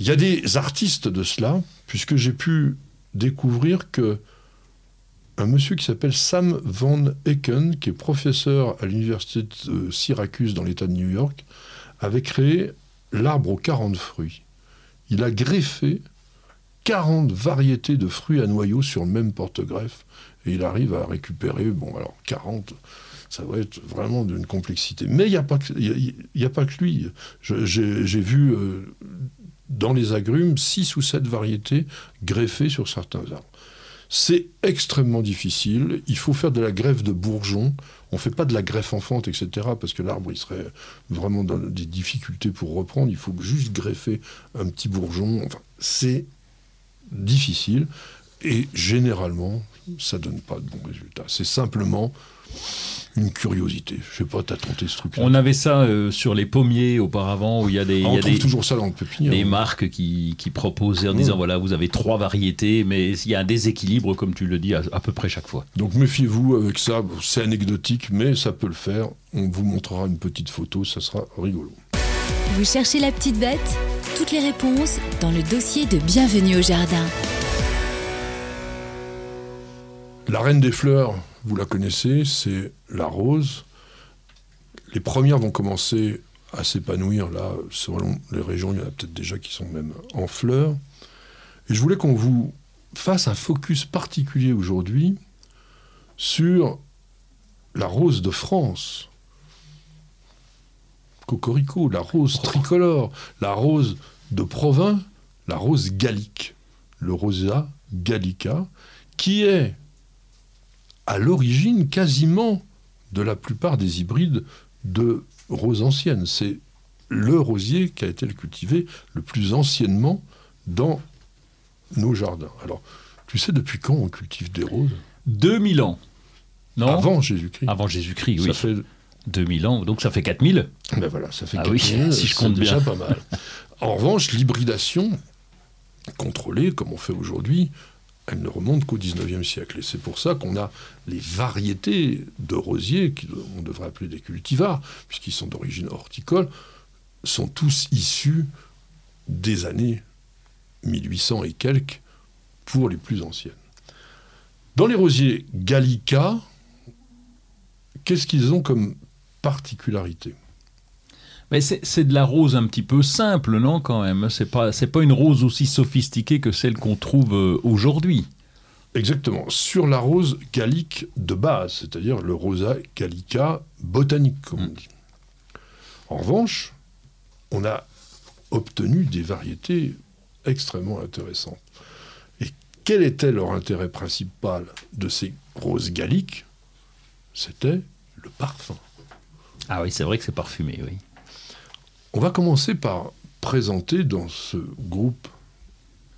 Il y a des artistes de cela, puisque j'ai pu découvrir que un monsieur qui s'appelle Sam Van Ecken, qui est professeur à l'université de Syracuse dans l'État de New York, avait créé l'arbre aux 40 fruits. Il a greffé 40 variétés de fruits à noyaux sur le même porte-greffe, et il arrive à récupérer, bon alors 40, ça va être vraiment d'une complexité. Mais il n'y a, pas que- lui. J'ai vu euh, dans les agrumes 6 ou 7 variétés greffées sur certains arbres. C'est extrêmement difficile. Il faut faire de la greffe de bourgeons. On ne fait pas de la greffe enfante, etc. Parce que l'arbre, serait vraiment dans des difficultés pour reprendre. Il faut juste greffer un petit bourgeon. C'est difficile. Et généralement, ça donne pas de bons résultats. C'est simplement une curiosité. Je sais pas, t'as tenté ce truc-là. On avait ça euh, sur les pommiers auparavant, où il y a des, Ah, il y on a trouve des, toujours ça dans le pépinière. des marques qui, qui proposaient en disant Mm. voilà, vous avez trois variétés, mais il y a un déséquilibre, comme tu le dis, à, à peu près chaque fois. Donc méfiez-vous avec ça, c'est anecdotique, mais ça peut le faire. On vous montrera une petite photo, ça sera rigolo. Vous cherchez la petite bête? Toutes les réponses dans le dossier de Bienvenue au Jardin. La reine des fleurs, vous la connaissez, c'est la rose. Les premières vont commencer à s'épanouir, là, selon les régions, il y en a peut-être déjà qui sont même en fleurs. Et je voulais qu'on vous fasse un focus particulier aujourd'hui sur la rose de France. Cocorico, la rose tricolore, la rose de Provins, la rose gallique, le rosa gallica, qui est à l'origine quasiment de la plupart des hybrides de roses anciennes. C'est le rosier qui a été le cultivé le plus anciennement dans nos jardins. Alors, tu sais depuis quand on cultive des roses? 2000 ans. Non? Avant Jésus-Christ. Avant Jésus-Christ, oui. Ça fait, 2000 ans, donc ça fait 4000. ben voilà, ça fait Ah oui, 4000, si je compte déjà bien. pas mal. En revanche, l'hybridation contrôlée, comme on fait aujourd'hui, elle ne remonte qu'au 19e siècle. Et c'est pour ça qu'on a les variétés de rosiers, qu'on devrait appeler des cultivars, puisqu'ils sont d'origine horticole, sont tous issus des années 1800 et quelques, pour les plus anciennes. Dans les rosiers Gallica, qu'est-ce qu'ils ont comme particularité? Mais c'est de la rose un petit peu simple, non, quand même? C'est pas, pas une rose aussi sophistiquée que celle qu'on trouve euh, aujourd'hui. Exactement, sur la rose gallique de base, c'est-à-dire le rosa gallica botanique, comme on mm. dit. En revanche, on a obtenu des variétés extrêmement intéressantes. Et quel était leur intérêt principal de ces roses galliques? C'était le parfum. Ah oui, c'est vrai que c'est parfumé, oui. On va commencer par présenter dans ce groupe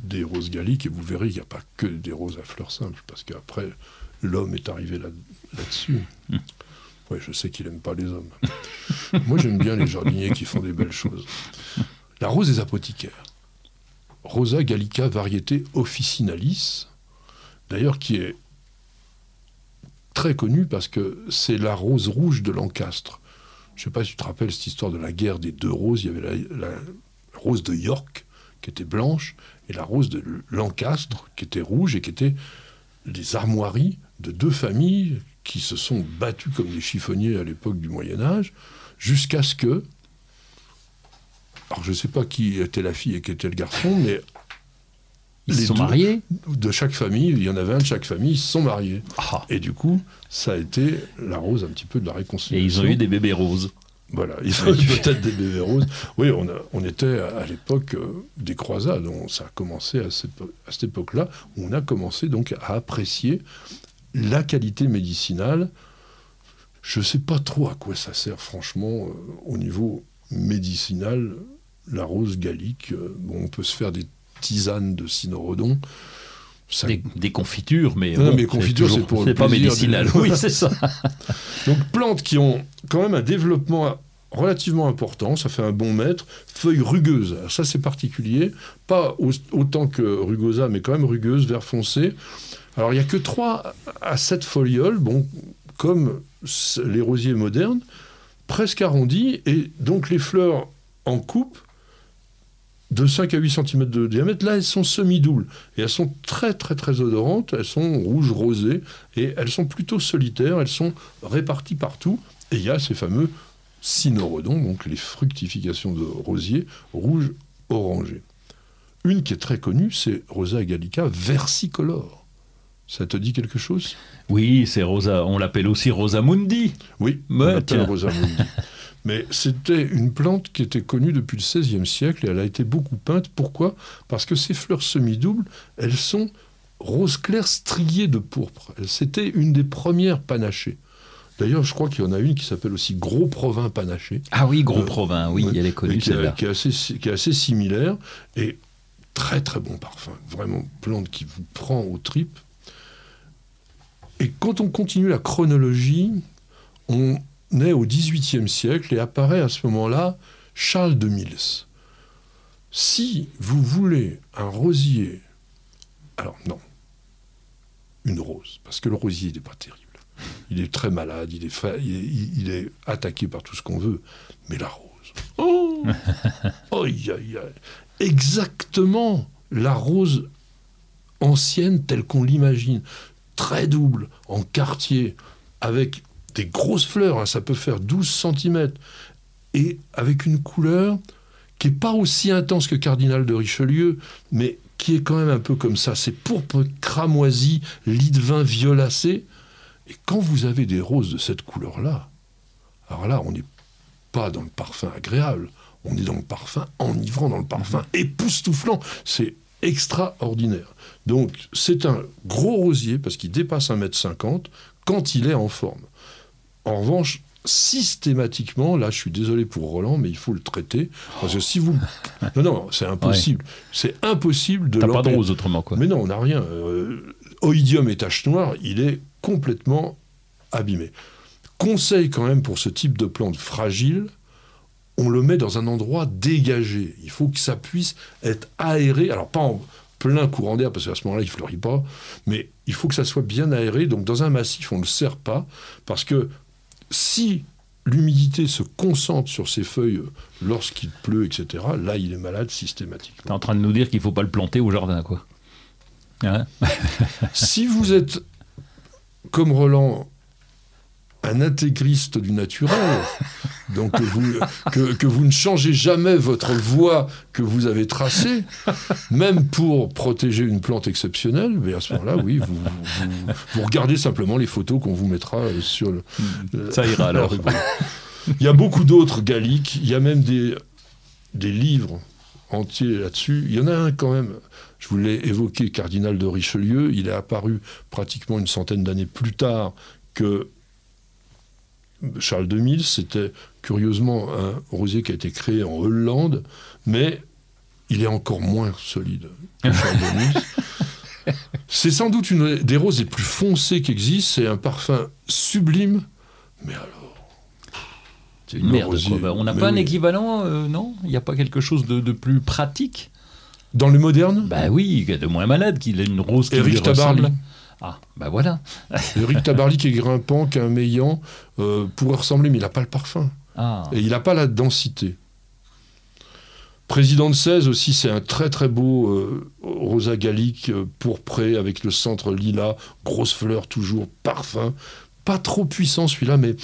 des roses galliques, et vous verrez qu'il n'y a pas que des roses à fleurs simples, parce qu'après, l'homme est arrivé là-dessus. Là oui, je sais qu'il n'aime pas les hommes. Moi, j'aime bien les jardiniers qui font des belles choses. La rose des apothicaires. Rosa gallica variété officinalis, d'ailleurs qui est très connue parce que c'est la rose rouge de Lancastre. Je ne sais pas si tu te rappelles cette histoire de la guerre des deux roses. Il y avait la, rose de York qui était blanche et la rose de Lancastre qui était rouge et qui était les armoiries de deux familles qui se sont battues comme des chiffonniers à l'époque du Moyen Âge jusqu'à ce que... Alors je ne sais pas qui était la fille et qui était le garçon, mais ils sont mariés De chaque famille, il y en avait un de chaque famille, ils se sont mariés. Ah. Et du coup, ça a été la rose un petit peu de la réconciliation. Et ils ont eu des bébés roses. Voilà, ils ont eu peut-être des bébés roses. Oui, on, on était à, l'époque euh, des croisades. ça a commencé à cette, à cette époque-là, où on a commencé donc à apprécier la qualité médicinale. Je ne sais pas trop à quoi ça sert, franchement, euh, au niveau médicinal. La rose gallique, euh, bon, on peut se faire des tisane de cynorhodon. Des, confitures, mais. Non, mais confitures, c'est pour pas médicinal. Oui, c'est ça. Donc, plantes qui ont quand même un développement relativement important, ça fait un bon mètre. Feuilles rugueuses, ça c'est particulier. Pas autant que rugosa, mais quand même rugueuse, vert foncé. Alors, il n'y a que 3 à 7 folioles, bon, comme les rosiers modernes, presque arrondis, et donc les fleurs en coupe de 5 à 8 cm de diamètre. Là, elles sont semi-doubles. Et elles sont très, très, très odorantes. Elles sont rouges, rosées. Et elles sont plutôt solitaires. Elles sont réparties partout. Et il y a ces fameux cynorhodons, donc les fructifications de rosiers rouge orangé. Une qui est très connue, c'est Rosa gallica versicolore. Ça te dit quelque chose? Oui, c'est Rosa. On l'appelle aussi Rosa Mundi. Oui, on l'appelle Rosa Mundi. Mais c'était une plante qui était connue depuis le XVIe siècle et elle a été beaucoup peinte. Pourquoi? Parce que ces fleurs semi-doubles, elles sont rose clair striées de pourpre. C'était une des premières panachées. D'ailleurs, je crois qu'il y en a une qui s'appelle aussi Gros Provin panaché. Ah oui, Gros euh, Provin, oui, elle est connue qui, qui, est assez, qui est assez similaire et très très bon parfum. Vraiment, plante qui vous prend aux tripes. Et quand on continue la chronologie, on, naît au XVIIIe siècle et apparaît à ce moment-là Charles de Mills. Si vous voulez un rosier, alors non, une rose, parce que le rosier n'est pas terrible. Il est très malade, il est, il est, attaqué par tout ce qu'on veut, mais la rose. Oh, oh Exactement la rose ancienne telle qu'on l'imagine, très double, en quartier, avec des grosses fleurs, hein, ça peut faire 12 cm, et avec une couleur qui n'est pas aussi intense que Cardinal de Richelieu, mais qui est quand même un peu comme ça. C'est pourpre cramoisi, lit de vin violacé. Et quand vous avez des roses de cette couleur-là, alors là, on n'est pas dans le parfum agréable, on est dans le parfum enivrant, dans le parfum mhm. époustouflant. C'est extraordinaire. Donc, c'est un gros rosier parce qu'il dépasse 1m50 quand il est en forme. En revanche, systématiquement, là je suis désolé pour Roland, mais il faut le traiter. Parce que si vous... Non, non, c'est impossible. C'est impossible de... T'as pas de rose autrement, quoi. Mais non, on n'a rien. Euh, oïdium et tache noire, il est complètement abîmé. Conseil quand même pour ce type de plante fragile, on le met dans un endroit dégagé. Il faut que ça puisse être aéré. Alors pas en plein courant d'air, parce qu'à ce moment-là, il ne fleurit pas, mais il faut que ça soit bien aéré. Donc dans un massif, on ne le serre pas, parce que si l'humidité se concentre sur ses feuilles lorsqu'il pleut, etc., là, il est malade systématiquement. Tu es en train de nous dire qu'il ne faut pas le planter au jardin, quoi Hein si vous êtes, comme Roland, un intégriste du naturel, donc que vous, que, que vous ne changez jamais votre voie que vous avez tracée, même pour protéger une plante exceptionnelle, mais à ce moment-là, oui, vous, vous- vous regardez simplement les photos qu'on vous mettra euh, sur le. le- Ça ira alors. Il y a beaucoup d'autres galliques, il y a même des, des livres entiers là-dessus. Il y en a un quand même, je vous l'ai évoqué, Cardinal de Richelieu, il est apparu pratiquement une centaine d'années plus tard que Charles de Mille. C'était curieusement un rosier qui a été créé en Hollande, mais il est encore moins solide que Charles de Mille. C'est sans doute une des roses les plus foncées qui existent, c'est un parfum sublime, mais alors C'est une merde. rosier. quoi. Bah, on n'a pas un équivalent, euh, non? Il n'y a pas quelque chose de, de plus pratique? Dans le moderne, Bah oui, de moins malade qu'il ait une rose qui Éric lui ressemble. Tabarly. Ah, bah voilà. Eric Tabarly qui est grimpant, qui est un meillant, euh, pourrait ressembler, mais il n'a pas le parfum. Ah. Et il n'a pas la densité. Président de 16 aussi, c'est un très très beau euh, rosa gallique euh, pourpré avec le centre lilas, grosse fleur toujours, parfum. Pas trop puissant celui-là, mais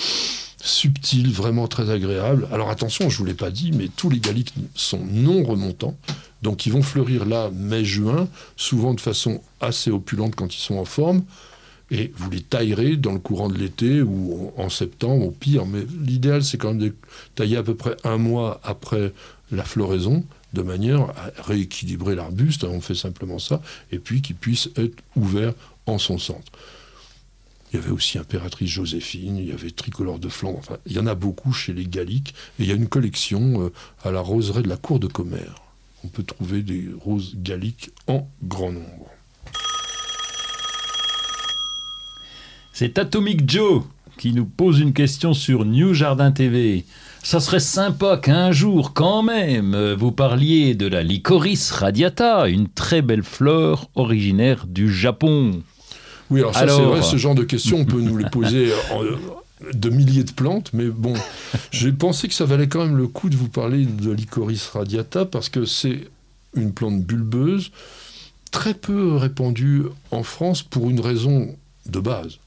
subtil, vraiment très agréable. Alors attention, je ne vous l'ai pas dit, mais tous les galliques sont non remontants. Donc ils vont fleurir là mai-juin, souvent de façon assez opulente quand ils sont en forme. Et vous les taillerez dans le courant de l'été ou en septembre au pire. Mais l'idéal, c'est quand même de tailler à peu près un mois après la floraison, de manière à rééquilibrer l'arbuste. On fait simplement ça. Et puis qu'il puisse être ouvert en son centre. Il y avait aussi Impératrice Joséphine, il y avait Tricolore de Flandre. Enfin, il y en a beaucoup chez les Galliques. Et il y a une collection euh, à la roseraie de la cour de Commères. On peut trouver des roses galliques en grand nombre. C'est Atomic Joe qui nous pose une question sur New Jardin TV. Ça serait sympa qu'un jour, quand même, vous parliez de la Lycoris radiata, une très belle fleur originaire du Japon. Oui, alors ça Alors- c'est vrai, ce genre de questions, on peut nous les poser en, euh, de milliers de plantes, mais bon, j'ai pensé que ça valait quand même le coup de vous parler de Lycoris radiata parce que c'est une plante bulbeuse très peu répandue en France pour une raison de base.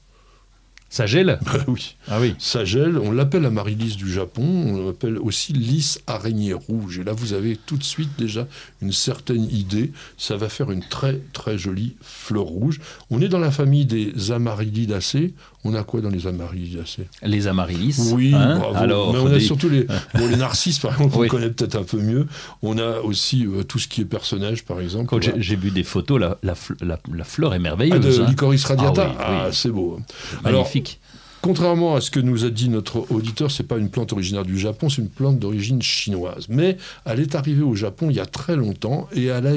Ça gèle Bah oui. Ah oui. Ça gèle, on l'appelle amaryllis du Japon, on l'appelle aussi lys araignée rouge. Et là, vous avez tout de suite déjà une certaine idée. Ça va faire une très très jolie fleur rouge. On est dans la famille des amaryllidacées. On a quoi dans les amaryllidacées Les amaryllis. Oui, hein bravo. Alors, Mais on a des- surtout les, bon, les narcisses, par exemple, Oui. on connaît peut-être un peu mieux. On a aussi euh, tout ce qui est personnage, par exemple. J'ai- Voilà. j'ai vu des photos, la, la fl- la- la fleur est Ah, merveilleuse. de hein. Lycoris radiata Ah oui, oui. c'est beau. Alors, Magnifique. Contrairement à ce que nous a dit notre auditeur, c'est pas une plante originaire du Japon, c'est une plante d'origine chinoise. Mais elle est arrivée au Japon il y a très longtemps et elle a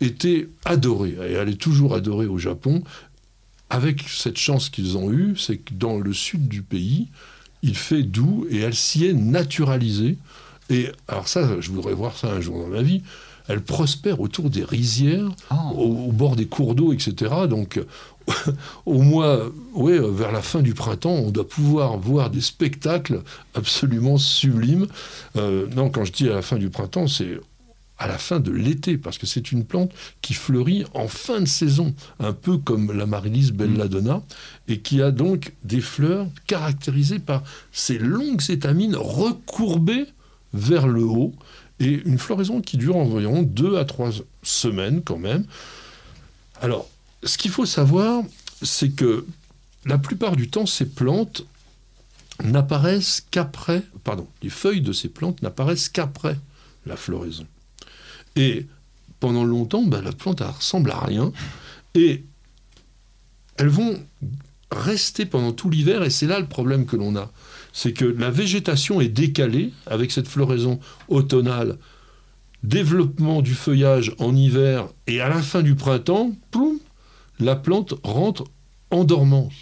été adorée. Et elle est toujours adorée au Japon. Avec cette chance qu'ils ont eue, c'est que dans le sud du pays, il fait doux et elle s'y est naturalisée. Et alors ça, je voudrais voir ça un jour dans ma vie. Elle prospère autour des rizières, Ah. au, au bord des cours d'eau, etc. Donc, au mois, ouais, vers la fin du printemps, on doit pouvoir voir des spectacles absolument sublimes. Euh, non, quand je dis à la fin du printemps, c'est à la fin de l'été, parce que c'est une plante qui fleurit en fin de saison, un peu comme l'amaryllis belladonna, et qui a donc des fleurs caractérisées par ces longues étamines recourbées vers le haut, et une floraison qui dure environ deux à trois semaines quand même. Alors, ce qu'il faut savoir, c'est que la plupart du temps, ces plantes n'apparaissent qu'après, pardon, les feuilles de ces plantes n'apparaissent qu'après la floraison. Et pendant longtemps, ben, la plante elle ressemble à rien, et elles vont rester pendant tout l'hiver, et c'est là le problème que l'on a. C'est que la végétation est décalée avec cette floraison automnale, développement du feuillage en hiver, et à la fin du printemps, ploum, la plante rentre en dormance.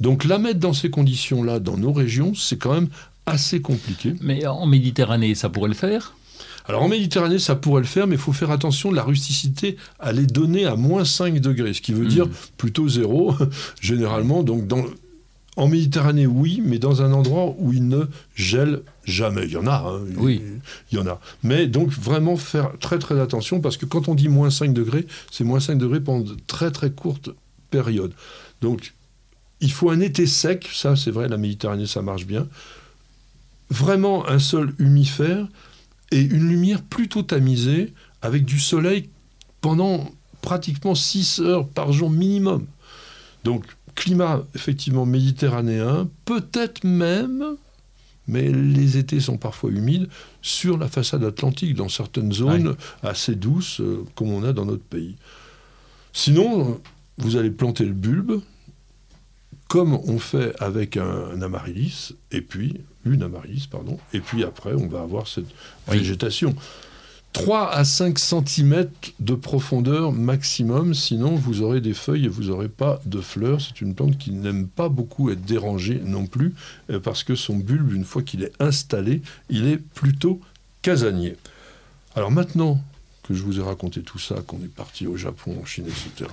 Donc la mettre dans ces conditions-là, dans nos régions, c'est quand même assez compliqué. Mais en Méditerranée, ça pourrait le faire? Alors en Méditerranée, ça pourrait le faire, mais il faut faire attention, la rusticité, elle est donnée à moins 5 degrés, ce qui veut dire plutôt zéro, généralement. Donc dans, en Méditerranée, oui, mais dans un endroit où il ne gèle jamais. Il y en a, hein, Oui. il y en a. Mais donc vraiment faire très très attention parce que quand on dit moins 5 degrés, c'est moins 5 degrés pendant de très très courtes périodes. Donc il faut un été sec, ça c'est vrai, la Méditerranée ça marche bien. Vraiment un sol humifère et une lumière plutôt tamisée avec du soleil pendant pratiquement 6 heures par jour minimum. Donc climat effectivement méditerranéen, peut-être même, mais les étés sont parfois humides, sur la façade atlantique, dans certaines zones assez douces, euh, comme on a dans notre pays. Sinon, euh, vous allez planter le bulbe, comme on fait avec un, un amaryllis, et puis, une amaryllis, pardon, et puis après, on va avoir cette Oui. végétation. 3 à 5 cm de profondeur maximum, sinon vous aurez des feuilles et vous n'aurez pas de fleurs. C'est une plante qui n'aime pas beaucoup être dérangée non plus, euh, parce que son bulbe, une fois qu'il est installé, il est plutôt casanier. Alors maintenant que je vous ai raconté tout ça, qu'on est parti au Japon, en Chine, etc.,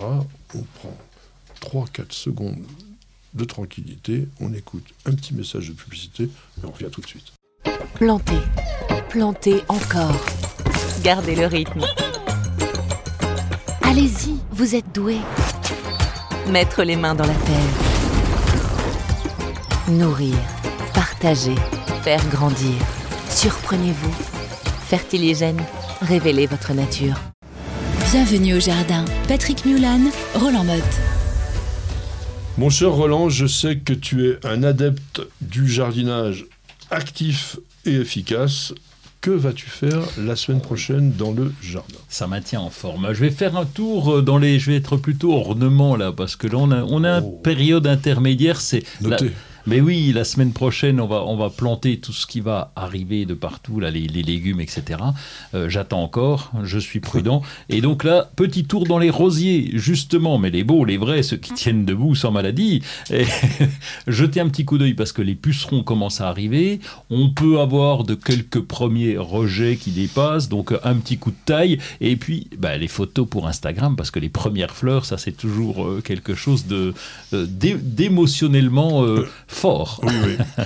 on prend 3-4 secondes de tranquillité, on écoute un petit message de publicité et on revient tout de suite. Plantez, plantez encore. Gardez le rythme. Allez-y, vous êtes doués. Mettre les mains dans la terre. Nourrir, partager, faire grandir. Surprenez-vous. Fertiligène, révélez votre nature. Bienvenue au jardin. Patrick Mulan, Roland Motte. Mon cher Roland, je sais que tu es un adepte du jardinage actif et efficace. Que vas-tu faire la semaine prochaine dans le jardin? Ça maintient en forme. Je vais faire un tour euh, dans les. Je vais être plutôt ornement là, parce que là, on a, on a Oh. une période intermédiaire. C'est. la- Notez. Mais oui, la semaine prochaine, on va, on va planter tout ce qui va arriver de partout, là, les, les légumes, etc. Euh, J'attends encore, je suis prudent. Et donc là, petit tour dans les rosiers, justement, mais les beaux, les vrais, ceux qui tiennent debout sans maladie. Et jetez un petit coup d'œil parce que les pucerons commencent à arriver. On peut avoir de quelques premiers rejets qui dépassent, donc euh, un petit coup de taille. Et puis, bah, les photos pour Instagram, parce que les premières fleurs, ça c'est toujours euh, quelque chose de euh, d'é- d'émotionnellement euh, fort. Oui, oui.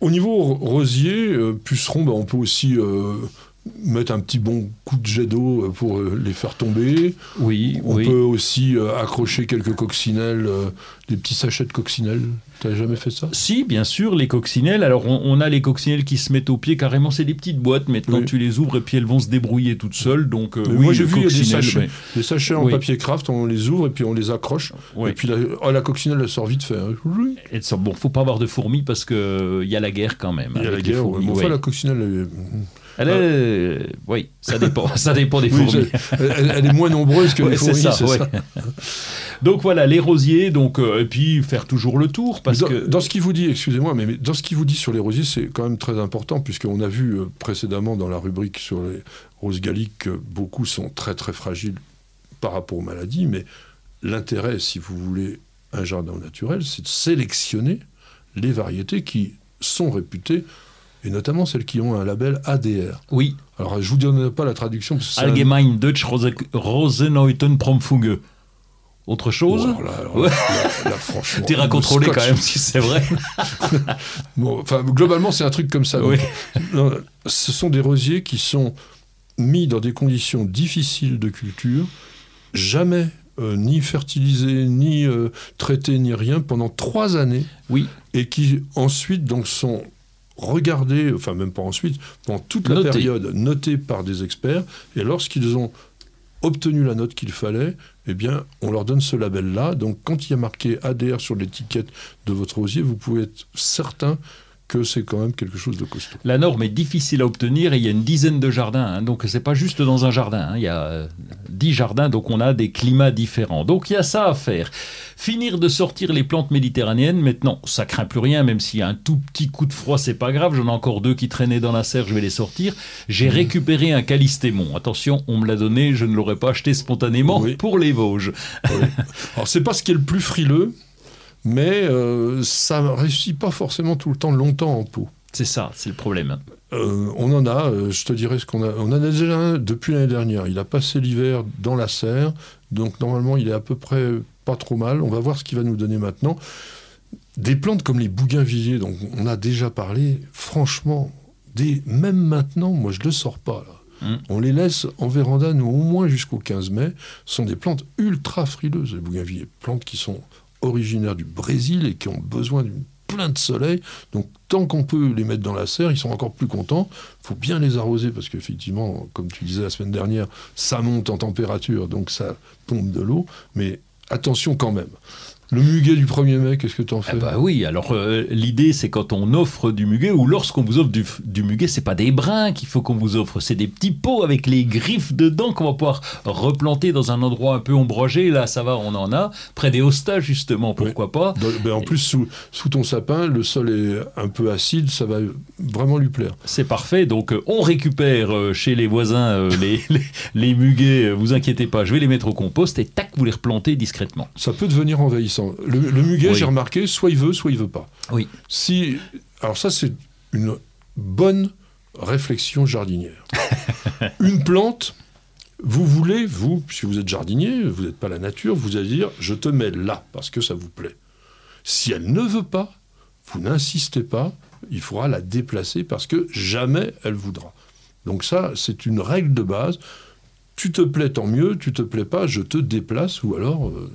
Au niveau ro- rosier, euh, puceron, bah, on peut aussi euh, mettre un petit bon coup de jet d'eau pour euh, les faire tomber. Oui, On oui. peut aussi euh, accrocher quelques coccinelles, euh, des petits sachets de coccinelles. T'as jamais fait ça? Si, bien sûr, les coccinelles. Alors, on, on a les coccinelles qui se mettent au pied carrément. C'est des petites boîtes. Maintenant, Oui. tu les ouvres et puis elles vont se débrouiller toutes seules. Donc, euh, oui, moi j'ai vu des sachets, mais- des sachets en Oui. papier craft, on les ouvre et puis on les accroche. Et puis la, oh, la coccinelle elle sort vite fait. hein. Oui. Et ça- bon, faut pas avoir de fourmis parce que il y a la guerre quand même. Il y a la guerre. enfin, ouais. la coccinelle, elle est- euh, oui, ça dépend. ça dépend des fourmis. elle, elle est moins nombreuse que Ouais, les fourmis, ça, c'est ouais. ça. Donc voilà, les rosiers. Donc euh, et puis faire toujours le tour parce dans, que dans ce qu'il vous dit, excusez-moi, mais, mais dans ce qu'il vous dit sur les rosiers, c'est quand même très important, puisqu'on a vu euh, précédemment dans la rubrique sur les roses galliques que beaucoup sont très très fragiles par rapport aux maladies, mais l'intérêt, si vous voulez un jardin naturel, c'est de sélectionner les variétés qui sont réputées, et notamment celles qui ont un label ADR. oui, Alors, je vous donne pas la traduction. Allgemein Deutsch Rose- Rosenhäuten-Promfunge. Autre chose Oh, là, alors Ouais. là, là, franchement, T'es contrôler quand même si c'est vrai. Bon, enfin, globalement, c'est un truc comme ça. Oui. Ce sont des rosiers qui sont mis dans des conditions difficiles de culture, jamais euh, ni fertilisés, ni euh, traités, ni rien, pendant trois années, Oui, et qui ensuite donc sont regardés, enfin même pas ensuite, pendant toute la période, notés par des experts, et lorsqu'ils ont obtenu la note qu'il fallait, eh bien, on leur donne ce label-là. Donc, quand il y a marqué ADR sur l'étiquette de votre rosier, vous pouvez être certain que c'est quand même quelque chose de costaud. La norme est difficile à obtenir et il y a une dizaine de jardins. hein. donc c'est pas juste dans un jardin. hein. Il y a euh, dix jardins, donc on a des climats différents. Donc il y a ça à faire. Finir de sortir les plantes méditerranéennes. Maintenant, ça craint plus rien, même s'il y a un tout petit coup de froid, c'est pas grave. J'en ai encore deux qui traînaient dans la serre, je vais les sortir. J'ai récupéré un calistémon. Attention, on me l'a donné, je ne l'aurais pas acheté spontanément Oui. pour les Vosges. Alors, c'est pas ce qui est le plus frileux, mais euh, ça ne réussit pas forcément tout le temps longtemps en pot. C'est ça, c'est le problème. Euh, on en a, euh, je te dirais ce qu'on a. On en a déjà un depuis l'année dernière. Il a passé l'hiver dans la serre, donc normalement il est à peu près pas trop mal. On va voir ce qu'il va nous donner maintenant. des plantes comme les bougainvilliers, dont on a déjà parlé, franchement, des, même maintenant, moi je ne le sors pas là. Mm. On les laisse en véranda, nous, au moins jusqu'au 15 mai. Ce sont des plantes ultra frileuses, les bougainvilliers. Plantes qui sont originaires du Brésil et qui ont besoin d'une plein de soleil. Donc, tant qu'on peut les mettre dans la serre, ils sont encore plus contents. Il faut bien les arroser parce qu'effectivement, comme tu disais la semaine dernière, ça monte en température, donc ça pompe de l'eau. Mais attention quand même. Le muguet du 1er mai, qu'est-ce que tu en fais Ah bah oui, alors euh, l'idée c'est quand on offre du muguet ou lorsqu'on vous offre du, du muguet, c'est pas des brins qu'il faut qu'on vous offre, c'est des petits pots avec les griffes dedans qu'on va pouvoir replanter dans un endroit un peu ombragé. Là, ça va, on en a près des hostas justement, pourquoi pas. Dans- ben, en plus, sous, sous ton sapin, le sol est un peu acide, ça va vraiment lui plaire. C'est parfait, donc euh, on récupère euh, chez les voisins euh, les, les, les muguets, vous inquiétez pas, je vais les mettre au compost et tac, vous les replantez discrètement. Ça peut devenir envahissant. Le, le muguet, Oui. j'ai remarqué, soit il veut, soit il veut pas. Oui. Si, alors ça, c'est une bonne réflexion jardinière. une plante, vous voulez, vous, puisque vous êtes jardinier, vous n'êtes pas la nature, vous allez dire, je te mets là, parce que ça vous plaît. Si elle ne veut pas, vous n'insistez pas, il faudra la déplacer, parce que jamais elle voudra. Donc ça, c'est une règle de base. Tu te plais, tant mieux. Tu te plais pas, je te déplace, ou alors... euh,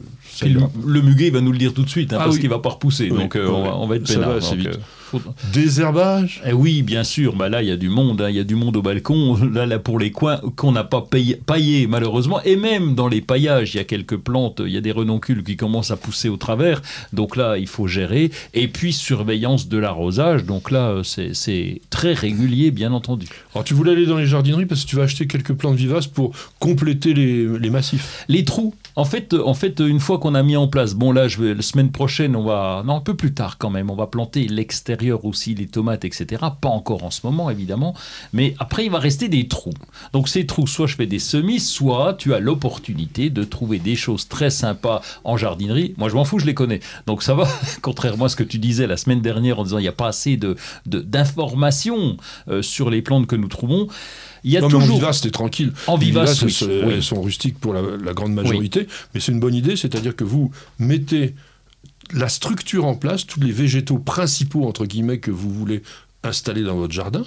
le, le muguet il va nous le dire tout de suite, hein, Ah parce oui. qu'il va pas repousser, Oui, donc euh, on, va, on va être ça peinard. va assez donc, vite. Faut- Désherbage Eh oui, bien sûr. Bah là, il y a du monde. hein. Il y a du monde au balcon. Là, là pour les coins qu'on n'a pas payé, paillé malheureusement. Et même dans les paillages, il y a quelques plantes. Il y a des renoncules qui commencent à pousser au travers. Donc là, il faut gérer. Et puis surveillance de l'arrosage. Donc là, euh, c'est c'est très régulier, bien entendu. Alors tu voulais aller dans les jardineries parce que tu vas acheter quelques plantes vivaces pour compléter les, les massifs. Les trous. En fait, euh, en fait, une fois qu'on a mis en place, bon là, je vais, la semaine prochaine, on va, non, un peu plus tard quand même, on va planter l'extérieur aussi, les tomates, etc. Pas encore en ce moment, évidemment, mais après, il va rester des trous. Donc ces trous, soit je fais des semis, soit tu as l'opportunité de trouver des choses très sympas en jardinerie. Moi, je m'en fous, je les connais. Donc ça va, contrairement à ce que tu disais la semaine dernière en disant il n'y a pas assez de de- d'informations euh, sur les plantes que nous trouvons. Il y a non mais en toujours vivace, c'était tranquille. En vivace, vivaces, oui, elles, sont rustiques pour la, la grande majorité, mais c'est une bonne idée, c'est-à-dire que vous mettez la structure en place, tous les végétaux principaux, entre guillemets, que vous voulez installer dans votre jardin,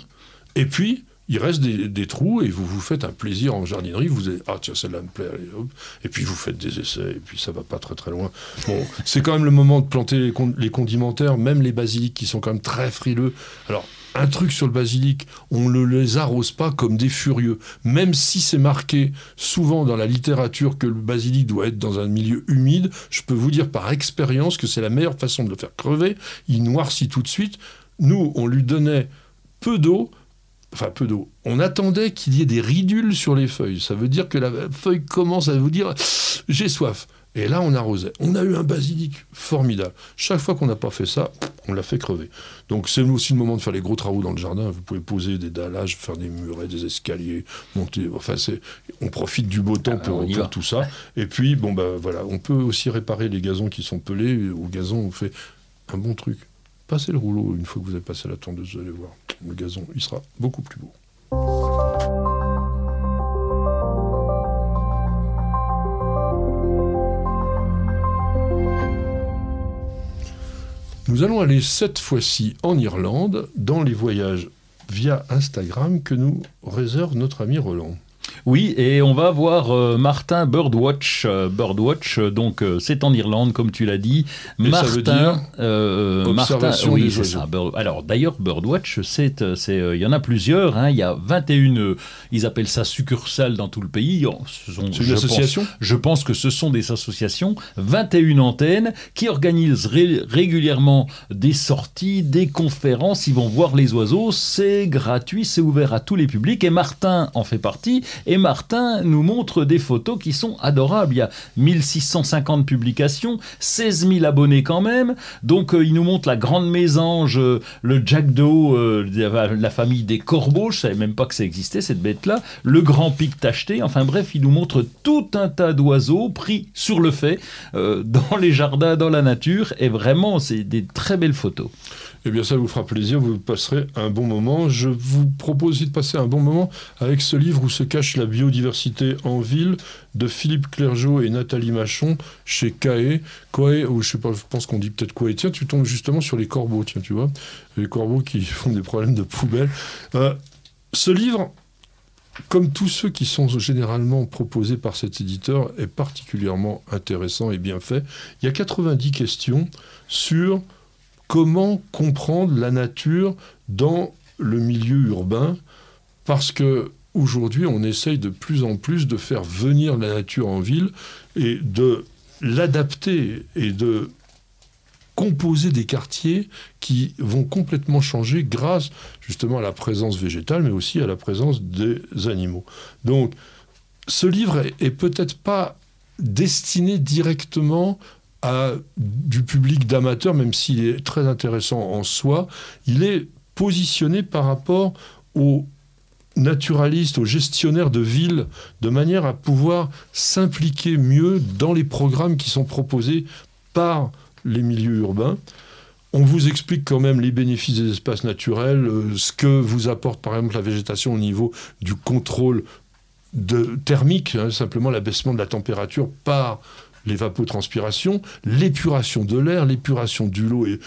et puis il reste des, trous et vous vous faites un plaisir en jardinerie. Vous avez, ah tiens, celle-là me plaît, allez, hop. et puis vous faites des essais, et puis ça va pas très très loin. Bon, c'est quand même le moment de planter les, les condimentaires, même les basiliques qui sont quand même très frileux. Alors, un truc sur le basilic, on ne les arrose pas comme des furieux. Même si c'est marqué souvent dans la littérature que le basilic doit être dans un milieu humide, je peux vous dire par expérience que c'est la meilleure façon de le faire crever. Il noircit tout de suite. Nous, on lui donnait peu d'eau, enfin peu d'eau. On attendait qu'il y ait des ridules sur les feuilles. Ça veut dire que la feuille commence à vous dire j'ai soif. Et là, on arrosait. On a eu un basilic formidable. Chaque fois qu'on n'a pas fait ça, on l'a fait crever. Donc c'est aussi le moment de faire les gros travaux dans le jardin. Vous pouvez poser des dallages, faire des murets, des escaliers, monter. Enfin, c'est, on profite du beau temps Ah, pour, tout ça. Et puis, bon bah voilà, on peut aussi réparer les gazons qui sont pelés. Au gazon, on fait un bon truc. Passez le rouleau une fois que vous avez passé la tondeuse, vous allez voir. Le gazon, il sera beaucoup plus beau. Nous allons aller cette fois-ci en Irlande dans les voyages via Instagram que nous réserve notre ami Roland. Oui, et on va voir euh, Martin Birdwatch. euh, Birdwatch, euh, donc euh, c'est en Irlande, comme tu l'as dit. Et ça Martin, veut dire euh, observation Martin, oui, des ça. Bird- alors d'ailleurs, Birdwatch, c'est, il y en a plusieurs. hein. Il y a 21, euh, ils appellent ça succursales dans tout le pays. Oh, ce sont- C'est une je pense- association? je pense que ce sont des associations, 21 antennes, qui organisent ré- régulièrement des sorties, des conférences. Ils vont voir les oiseaux. C'est gratuit, c'est ouvert à tous les publics. Et Martin en fait partie. Et Martin nous montre des photos qui sont adorables. Il y a 1650 publications, 16 000 abonnés quand même. Donc euh, il nous montre la grande mésange, euh, le jackdaw, euh, de la famille des corbeaux. Je savais même pas que ça existait cette bête-là. Le grand pic tacheté. Enfin bref, il nous montre tout un tas d'oiseaux pris sur le fait euh, dans les jardins, dans la nature. Et vraiment, c'est des très belles photos. Eh bien ça vous fera plaisir, vous passerez un bon moment. Je vous propose de passer un bon moment avec ce livre où se cache la biodiversité en ville de Philippe Clergeau et Nathalie Machon chez CAE. CAE, ou je sais pas, je pense qu'on dit peut-être quoi. tiens, tu tombes justement sur les corbeaux, tiens, tu vois, les corbeaux qui font des problèmes de poubelle. Euh, ce livre, comme tous ceux qui sont généralement proposés par cet éditeur, est particulièrement intéressant et bien fait. Il y a 90 questions sur comment comprendre la nature dans le milieu urbain, parce que aujourd'hui, on essaye de plus en plus de faire venir la nature en ville et de l'adapter et de composer des quartiers qui vont complètement changer grâce justement à la présence végétale, mais aussi à la présence des animaux. Donc, ce livre est, peut-être pas destiné directement à du public d'amateurs, même s'il est très intéressant en soi. Il est positionné par rapport aux naturalistes, aux gestionnaires de villes, de manière à pouvoir s'impliquer mieux dans les programmes qui sont proposés par les milieux urbains. On vous explique quand même les bénéfices des espaces naturels, euh, ce que vous apporte par exemple la végétation au niveau du contrôle thermique, hein, simplement l'abaissement de la température par l'évapotranspiration, l'épuration de l'air, l'épuration de l'eau et,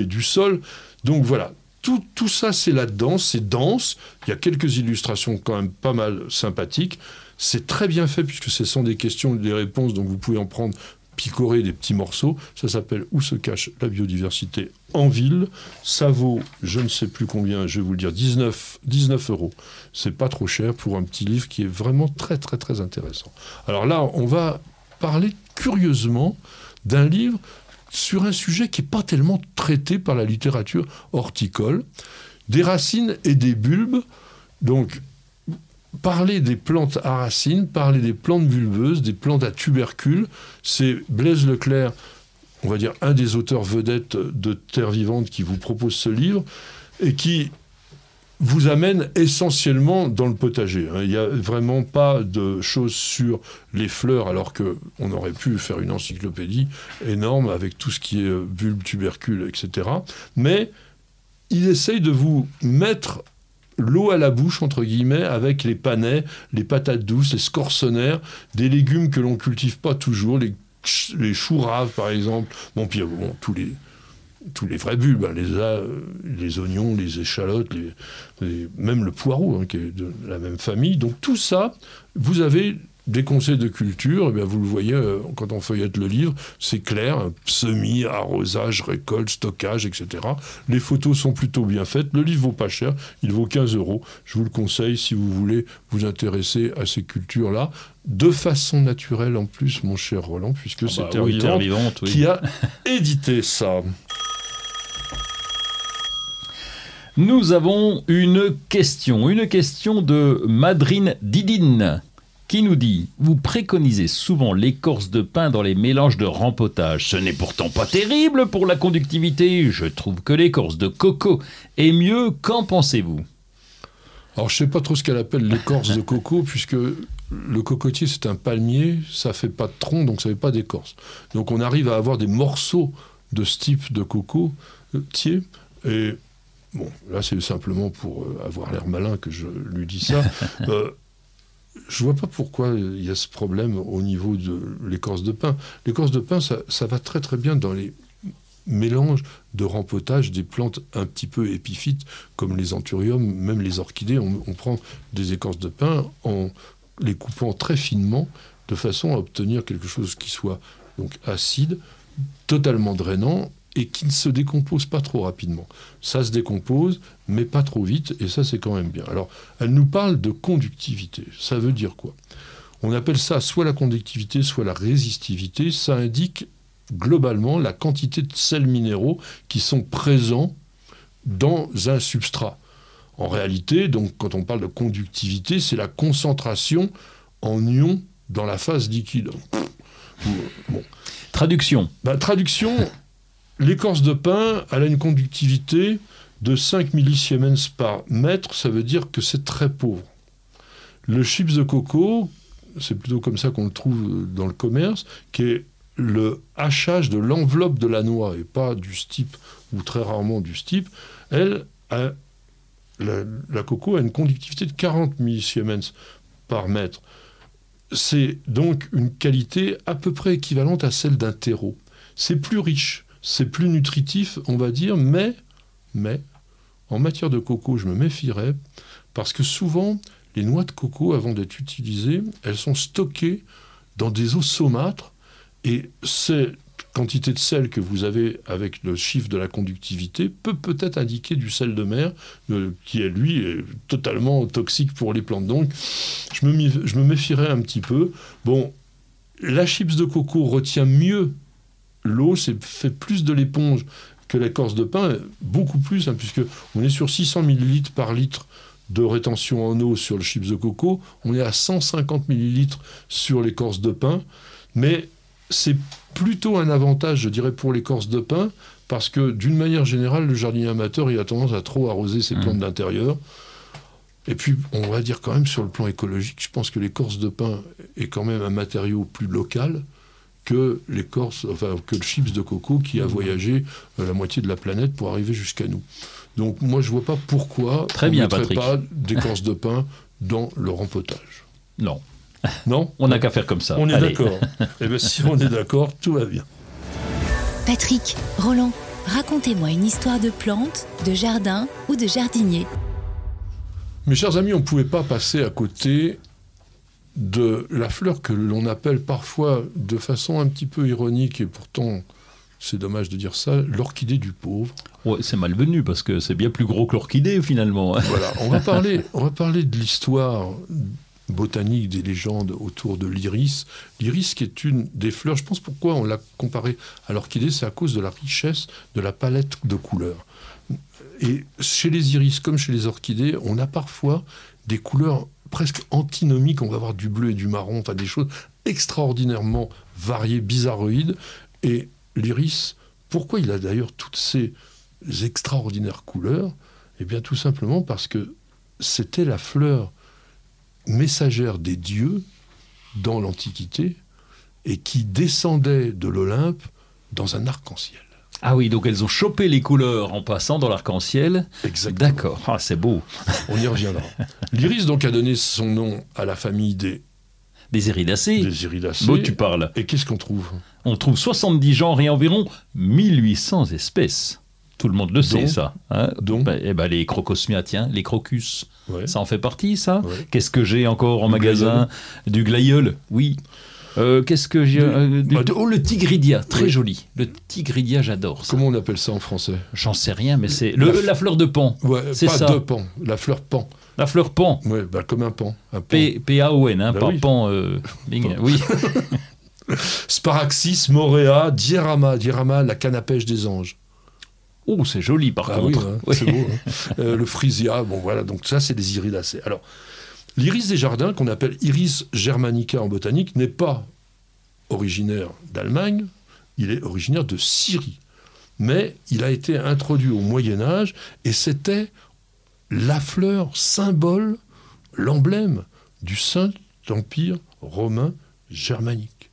et du sol. Donc voilà, tout, tout ça c'est là-dedans, c'est dense, il y a quelques illustrations quand même pas mal sympathiques. C'est très bien fait puisque ce sont des questions et des réponses, donc vous pouvez en prendre picorer des petits morceaux. Ça s'appelle Où se cache la biodiversité en ville? Ça vaut, je ne sais plus combien, je vais vous le dire, 19, 19 euros. C'est pas trop cher pour un petit livre qui est vraiment très, très, très intéressant. Alors là, on va parler curieusement d'un livre sur un sujet qui n'est pas tellement traité par la littérature horticole, des racines et des bulbes. Donc, parler des plantes à racines, parler des plantes bulbeuses, des plantes à tubercules. C'est Blaise Leclerc, on va dire un des auteurs vedettes de Terre vivante qui vous propose ce livre et qui vous amène essentiellement dans le potager. Hein. Il n'y a vraiment pas de choses sur les fleurs, alors qu'on aurait pu faire une encyclopédie énorme avec tout ce qui est bulbes, tubercules, etc. Mais il essaye de vous mettre l'eau à la bouche, entre guillemets, avec les panais, les patates douces, les scorsonnaires, des légumes que l'on cultive pas toujours, les, les choux raves, par exemple. Bon, puis bon, tous les, tous les vrais bulbes, hein, les, les oignons, les échalotes, les, même le poireau, hein, qui est de la même famille. Donc tout ça, vous avez des conseils de culture, eh bien vous le voyez euh, quand on feuillette le livre, c'est clair, semis, arrosage, récolte, stockage, etc. Les photos sont plutôt bien faites. Le livre vaut pas cher, il vaut 15 euros. Je vous le conseille si vous voulez vous intéresser à ces cultures-là. De façon naturelle en plus, mon cher Roland, puisque ah c'est bah Terre Vivante qui a édité ça. Nous avons une question, une question de Madrine Didine qui nous dit Vous préconisez souvent l'écorce de pain dans les mélanges de rempotage. Ce n'est pourtant pas terrible pour la conductivité. Je trouve que l'écorce de coco est mieux. Qu'en pensez-vous? Alors, je ne sais pas trop ce qu'elle appelle l'écorce de coco, puisque le cocotier, c'est un palmier, ça fait pas de tronc, donc ça fait pas d'écorce. Donc, on arrive à avoir des morceaux de ce type de cocotier. Et bon, là, c'est simplement pour euh, avoir l'air malin que je lui dis ça. Euh, je vois pas pourquoi il y a ce problème au niveau de l'écorce de pin. L'écorce de pin, ça, va très très bien dans les mélanges de rempotage des plantes un petit peu épiphytes, comme les anthuriums, même les orchidées. On, on prend des écorces de pin en les coupant très finement, de façon à obtenir quelque chose qui soit donc acide, totalement drainant et qui ne se décompose pas trop rapidement. Ça se décompose, mais pas trop vite, et ça c'est quand même bien. Alors, elle nous parle de conductivité. Ça veut dire quoi? On appelle ça soit la conductivité, soit la résistivité. Ça indique globalement la quantité de sels minéraux qui sont présents dans un substrat. En réalité, donc, quand on parle de conductivité, c'est la concentration en ions dans la phase liquide. Bon. Traduction. Bah, traduction, L'écorce de pin, elle a une conductivité de 5 millisiemens par mètre, ça veut dire que c'est très pauvre. Le chips de coco, c'est plutôt comme ça qu'on le trouve dans le commerce, qui est le hachage de l'enveloppe de la noix, et pas du stipe, ou très rarement du stipe, elle, la, la coco a une conductivité de 40 millisiemens par mètre. C'est donc une qualité à peu près équivalente à celle d'un terreau. C'est plus riche, c'est plus nutritif, on va dire, mais, mais, en matière de coco, je me méfierais, parce que souvent, les noix de coco, avant d'être utilisées, elles sont stockées dans des eaux saumâtres, et cette quantité de sel que vous avez avec le chiffre de la conductivité peut peut-être indiquer du sel de mer, euh, qui est lui est totalement toxique pour les plantes. Donc, je me, je me méfierais un petit peu. Bon, la chips de coco retient mieux l'eau, fait plus de l'éponge que l'écorce de pain, beaucoup plus, hein, puisque on est sur 600 millilitres par litre de rétention en eau sur le chips de coco, on est à 150 millilitres sur l'écorce de pain, mais c'est plutôt un avantage, je dirais, pour l'écorce de pin, parce que d'une manière générale, le jardinier amateur, il a tendance à trop arroser ses plantes d'intérieur. Et puis, on va dire quand même sur le plan écologique, je pense que l'écorce de pin est quand même un matériau plus local que l'écorce, enfin que le chips de coco qui a voyagé euh, la moitié de la planète pour arriver jusqu'à nous. Donc moi je vois pas pourquoi Très on bien, mettrait Patrick. pas d'écorce de pin dans le rempotage. Non, Non on n'a qu'à faire comme ça. On est d'accord. Eh bien si on est d'accord, tout va bien. Patrick, Roland, racontez-moi une histoire de plante, de jardin ou de jardinier. Mes chers amis, on ne pouvait pas passer à côté de la fleur que l'on appelle parfois de façon un petit peu ironique, et pourtant c'est dommage de dire ça, l'orchidée du pauvre. Ouais, c'est malvenu parce que c'est bien plus gros que l'orchidée finalement. hein. Voilà, on va parler, on va parler de l'histoire botanique des légendes autour de l'iris. L'iris qui est une des fleurs, je pense pourquoi on l'a comparé à l'orchidée, c'est à cause de la richesse de la palette de couleurs. Et chez les iris, comme chez les orchidées, on a parfois des couleurs presque antinomiques. On va avoir du bleu et du marron, enfin des choses extraordinairement variées, bizarroïdes. Et l'iris, pourquoi il a d'ailleurs toutes ces extraordinaires couleurs? Eh bien, tout simplement parce que c'était la fleur messagère des dieux dans l'Antiquité et qui descendait de l'Olympe dans un arc-en-ciel. Ah oui, donc elles ont chopé les couleurs en passant dans l'arc-en-ciel. Exactement. D'accord, ah, c'est beau. On y reviendra. L'iris donc a donné son nom à la famille des, Des iridacées. des iridacées. Beau, tu parles. Et qu'est-ce qu'on trouve? On trouve 70 genres et environ 1800 espèces. Tout le monde le sait, ça. hein? Dont Ben, eh ben, les crocosmia, tiens, les crocus. Ouais. Ça en fait partie, ça? Ouais. Qu'est-ce que j'ai encore en Du magasin? Du glaïeul, oui. Euh, Qu'est-ce que j'ai Du- euh, du- bah, Oh, le tigridia, très Oui. joli. Le tigridia, j'adore ça. Comment on appelle ça en français? J'en sais rien, mais c'est le- La la, fleur de pan. Ouais, C'est pas ça. de pan, la fleur pan. La fleur pan. Ouais, bah, comme un pan. Un pan. P- P-A-O-N, hein, Bah pas oui. pan. euh, bing, Pan. oui. Sparaxis, morea, diorama, diorama, la canne à pêche des anges. Oh, c'est joli par Ah oui, contre. hein, Oui. c'est beau. hein. Euh, le frisia, bon voilà, donc ça c'est des iridacées. Alors, l'iris des jardins, qu'on appelle iris germanica en botanique, n'est pas originaire d'Allemagne, il est originaire de Syrie. Mais il a été introduit au Moyen Âge et c'était la fleur symbole, l'emblème du Saint-Empire romain germanique.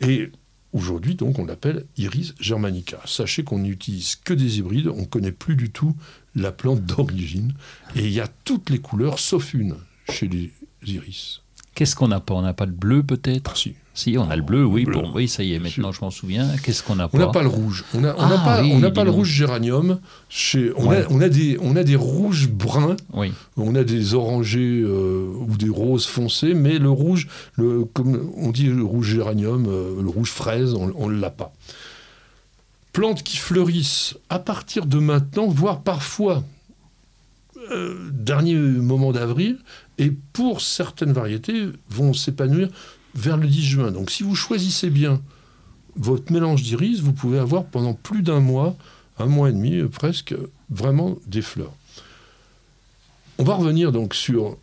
Et aujourd'hui, donc, on l'appelle Iris germanica. Sachez qu'on n'utilise que des hybrides, on ne connaît plus du tout la plante d'origine. Et il y a toutes les couleurs, sauf une, chez les iris. Qu'est-ce qu'on n'a pas? On n'a pas de bleu peut-être? Ah, si. Si, on a le bleu, oui. bleu. Bon, oui, ça y est, maintenant je m'en souviens. Qu'est-ce qu'on n'a On pas n'a pas? le rouge. On n'a on Ah pas, oui, on le rouge géranium. Chez, on, Ouais. a, on, a des, on a des rouges bruns, Oui. on a des orangés euh, ou des roses foncés, mais le rouge, le, comme on dit le rouge géranium, euh, le rouge fraise, on ne l'a pas. Plantes qui fleurissent à partir de maintenant, voire parfois euh, dernier moment d'avril, et pour certaines variétés vont s'épanouir vers le 10 juin. Donc si vous choisissez bien votre mélange d'iris, vous pouvez avoir pendant plus d'un mois, un mois et demi euh, presque, vraiment des fleurs. On va revenir donc sur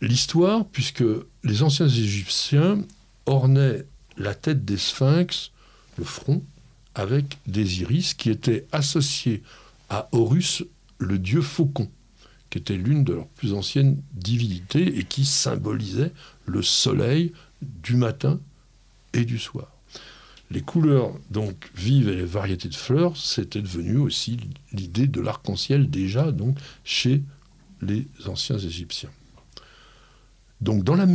l'histoire, puisque les anciens Égyptiens ornaient la tête des sphinx, le front, avec des iris qui étaient associés à Horus, le dieu faucon, qui était l'une de leurs plus anciennes divinités et qui symbolisait le soleil du matin et du soir. les couleurs donc vives et les variétés de fleurs, c'était devenu aussi l'idée de l'arc-en-ciel déjà donc chez les anciens Égyptiens. Donc dans la,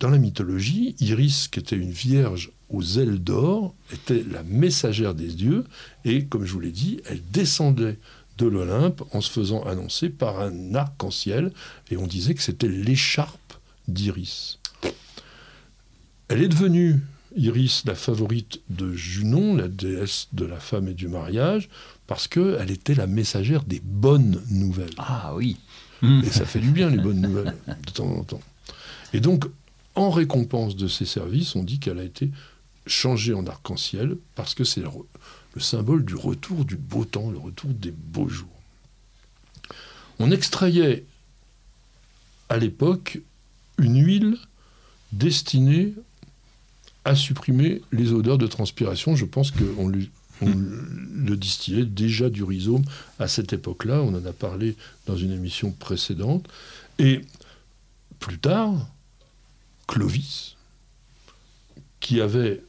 dans la mythologie, Iris, qui était une vierge aux ailes d'or, était la messagère des dieux, et comme je vous l'ai dit, elle descendait de l'Olympe en se faisant annoncer par un arc-en-ciel, et on disait que c'était l'écharpe d'Iris. Elle est devenue, Iris, la favorite de Junon, la déesse de la femme et du mariage, parce qu'elle était la messagère des bonnes nouvelles. Ah oui. Et ça fait du bien, les bonnes nouvelles, de temps en temps. Et donc, en récompense de ses services, on dit qu'elle a été changée en arc-en-ciel parce que c'est le, symbole du retour du beau temps, le retour des beaux jours. On extrayait à l'époque une huile destinée à supprimer les odeurs de transpiration. Je pense qu'on le distillait déjà du rhizome à cette époque-là. On en a parlé dans une émission précédente. Et plus tard, Clovis, qui avait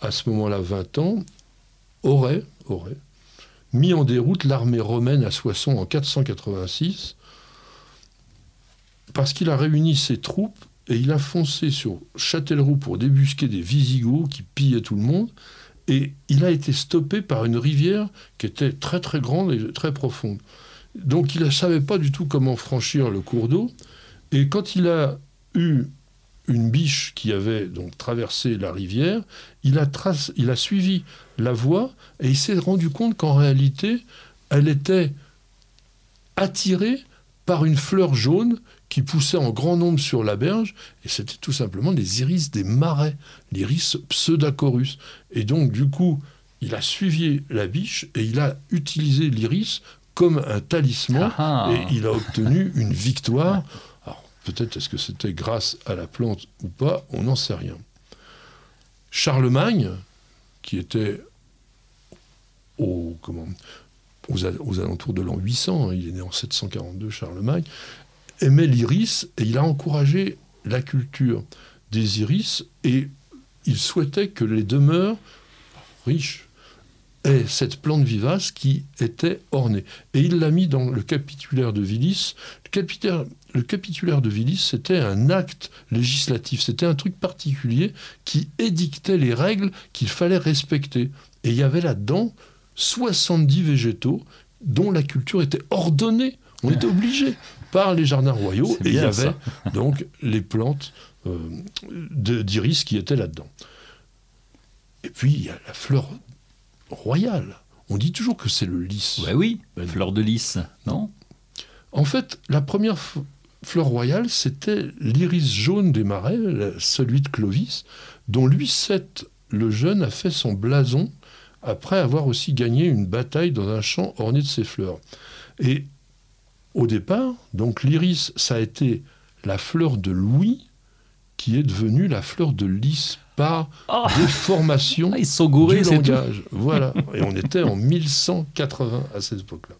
à ce moment-là 20 ans, aurait, aurait mis en déroute l'armée romaine à Soissons en 486, parce qu'il a réuni ses troupes et il a foncé sur Châtellerault pour débusquer des Visigoths qui pillaient tout le monde, et il a été stoppé par une rivière qui était très très grande et très profonde. Donc il ne savait pas du tout comment franchir le cours d'eau, et quand il a eu une biche qui avait donc traversé la rivière, il a, il a suivi la voie et il s'est rendu compte qu'en réalité, elle était attirée par une fleur jaune qui poussait en grand nombre sur la berge, et c'était tout simplement les iris des marais, l'iris pseudacorus. Et donc, du coup, il a suivi la biche et il a utilisé l'iris comme un talisman, ah ah. et il a obtenu une victoire Peut-être est-ce que c'était grâce à la plante ou pas, on n'en sait rien. Charlemagne, qui était aux, alentours de l'an 800, hein, il est né en 742, Charlemagne, aimait l'iris et il a encouragé la culture des iris et il souhaitait que les demeures riches aient cette plante vivace qui était ornée. Et il l'a mis dans le capitulaire de Villis. Le capitulaire, le capitulaire de Villis, c'était un acte législatif, c'était un truc particulier qui édictait les règles qu'il fallait respecter. Et il y avait là-dedans 70 végétaux dont la culture était ordonnée. On était obligé par les jardins royaux et il y avait donc les plantes euh, d'iris qui étaient là-dedans. Et puis il y a la fleur royale. On dit toujours que c'est le lys. Ouais, oui, ben, fleur de lys, non? En fait, la première fleur royale, c'était l'iris jaune des marais, celui de Clovis, dont Louis VII le Jeune a fait son blason après avoir aussi gagné une bataille dans un champ orné de ses fleurs. Et au départ, donc l'iris, ça a été la fleur de Louis qui est devenue la fleur de lys par oh. des formations ah, Ils sont gourés, du langage. Voilà. Et on était en 1180 à cette époque-là.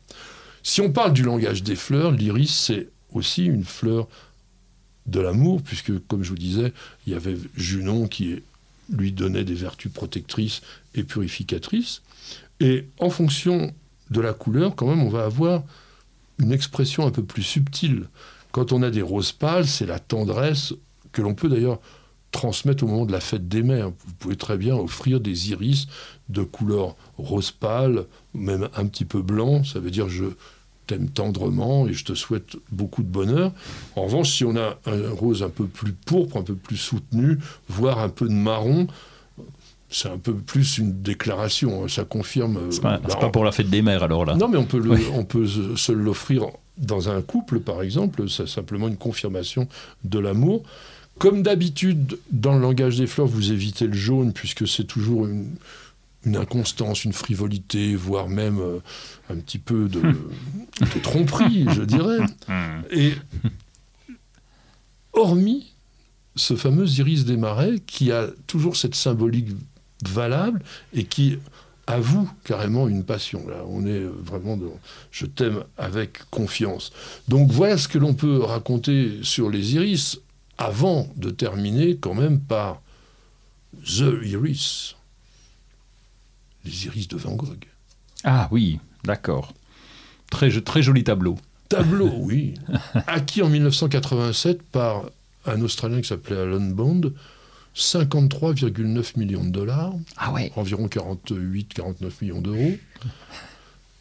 Si on parle du langage des fleurs, l'iris, c'est aussi une fleur de l'amour, puisque, comme je vous disais, il y avait Junon qui lui donnait des vertus protectrices et purificatrices. Et en fonction de la couleur, quand même, on va avoir une expression un peu plus subtile. Quand on a des roses pâles, c'est la tendresse que l'on peut d'ailleurs transmettre au moment de la fête des mères. Vous pouvez très bien offrir des iris de couleur rose pâle, même un petit peu blanc. Ça veut dire je, t'aime tendrement et je te souhaite beaucoup de bonheur. En revanche, si on a un rose un peu plus pourpre, un peu plus soutenu, voire un peu de marron, c'est un peu plus une déclaration. Ça confirme. C'est pas, pas, pour la fête des mères alors là. Non, mais on peut, on peut se l'offrir dans un couple, par exemple. C'est simplement une confirmation de l'amour. Comme d'habitude, dans le langage des fleurs, vous évitez le jaune puisque c'est toujours une, une inconstance, une frivolité, voire même euh, un petit peu de, tromperie, je dirais. Et hormis ce fameux iris des marais qui a toujours cette symbolique valable et qui avoue carrément une passion. Là, on est vraiment dans je t'aime avec confiance. Donc voilà ce que l'on peut raconter sur les iris avant de terminer quand même par The Iris les iris de Van Gogh. Ah oui, d'accord. Très, très joli tableau. Tableau, oui. Acquis en 1987 par un Australien qui s'appelait Alan Bond. 53,9 millions de dollars. Ah ouais. Environ 48-49 millions d'euros.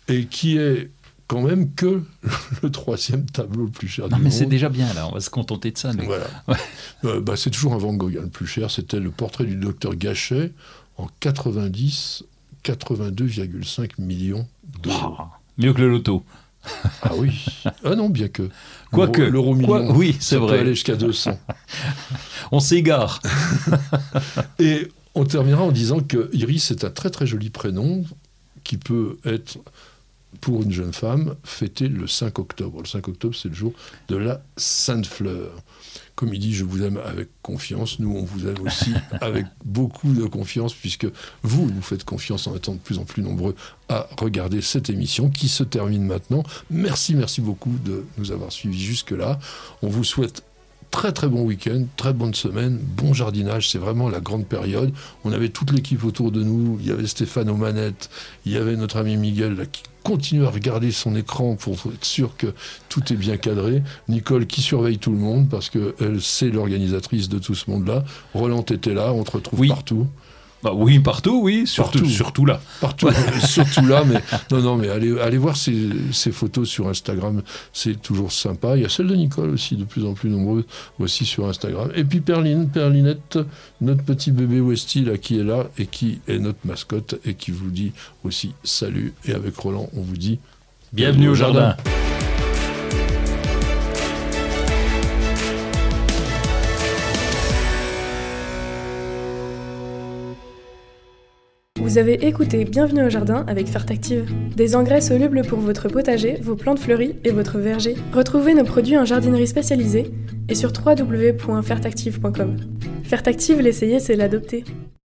Et qui est quand même que le troisième tableau le plus cher non, du mais c'est déjà bien, là. On va se contenter de ça. Nous. Voilà. Euh, bah, c'est toujours un Van Gogh, hein, le plus cher. C'était le portrait du docteur Gachet en 90, 82,5 millions d'euros. Wow. Mieux que le loto. Ah oui. Ah non, bien que. Quoique. L'euro Quoi, million. oui, c'est ça peut vrai. aller jusqu'à 200. On s'égare. Et on terminera en disant que Iris est un très très joli prénom qui peut être, pour une jeune femme, fêté le 5 octobre. Le 5 octobre, c'est le jour de la Sainte Fleur. Comme il dit, je vous aime avec confiance. Nous, on vous aime aussi avec beaucoup de confiance, puisque vous nous faites confiance en étant de plus en plus nombreux à regarder cette émission qui se termine maintenant. Merci, merci beaucoup de nous avoir suivis jusque-là. On vous souhaite très très bon week-end, très bonne semaine, bon jardinage, c'est vraiment la grande période. On avait toute l'équipe autour de nous, il y avait Stéphane aux manettes, il y avait notre ami Miguel là, qui continue à regarder son écran pour être sûr que tout est bien cadré. Nicole qui surveille tout le monde parce qu'elle c'est l'organisatrice de tout ce monde-là. Roland était là, on te retrouve Oui. partout. Bah oui, partout, oui. Surtout, Partout. surtout là. Partout, surtout là, mais non, non, mais allez, allez voir ces, ces photos sur Instagram, c'est toujours sympa. Il y a celle de Nicole aussi, de plus en plus nombreuses aussi sur Instagram. Et puis Perline, Perlinette, notre petit bébé Westy là qui est là et qui est notre mascotte et qui vous dit aussi salut. Et avec Roland, on vous dit Bienvenue au jardin. Vous avez écouté Bienvenue au jardin avec Fertactive. Des engrais solubles pour votre potager, vos plantes fleuries et votre verger. Retrouvez nos produits en jardinerie spécialisée et sur www.fertactive.com. Fertactive, l'essayer, c'est l'adopter.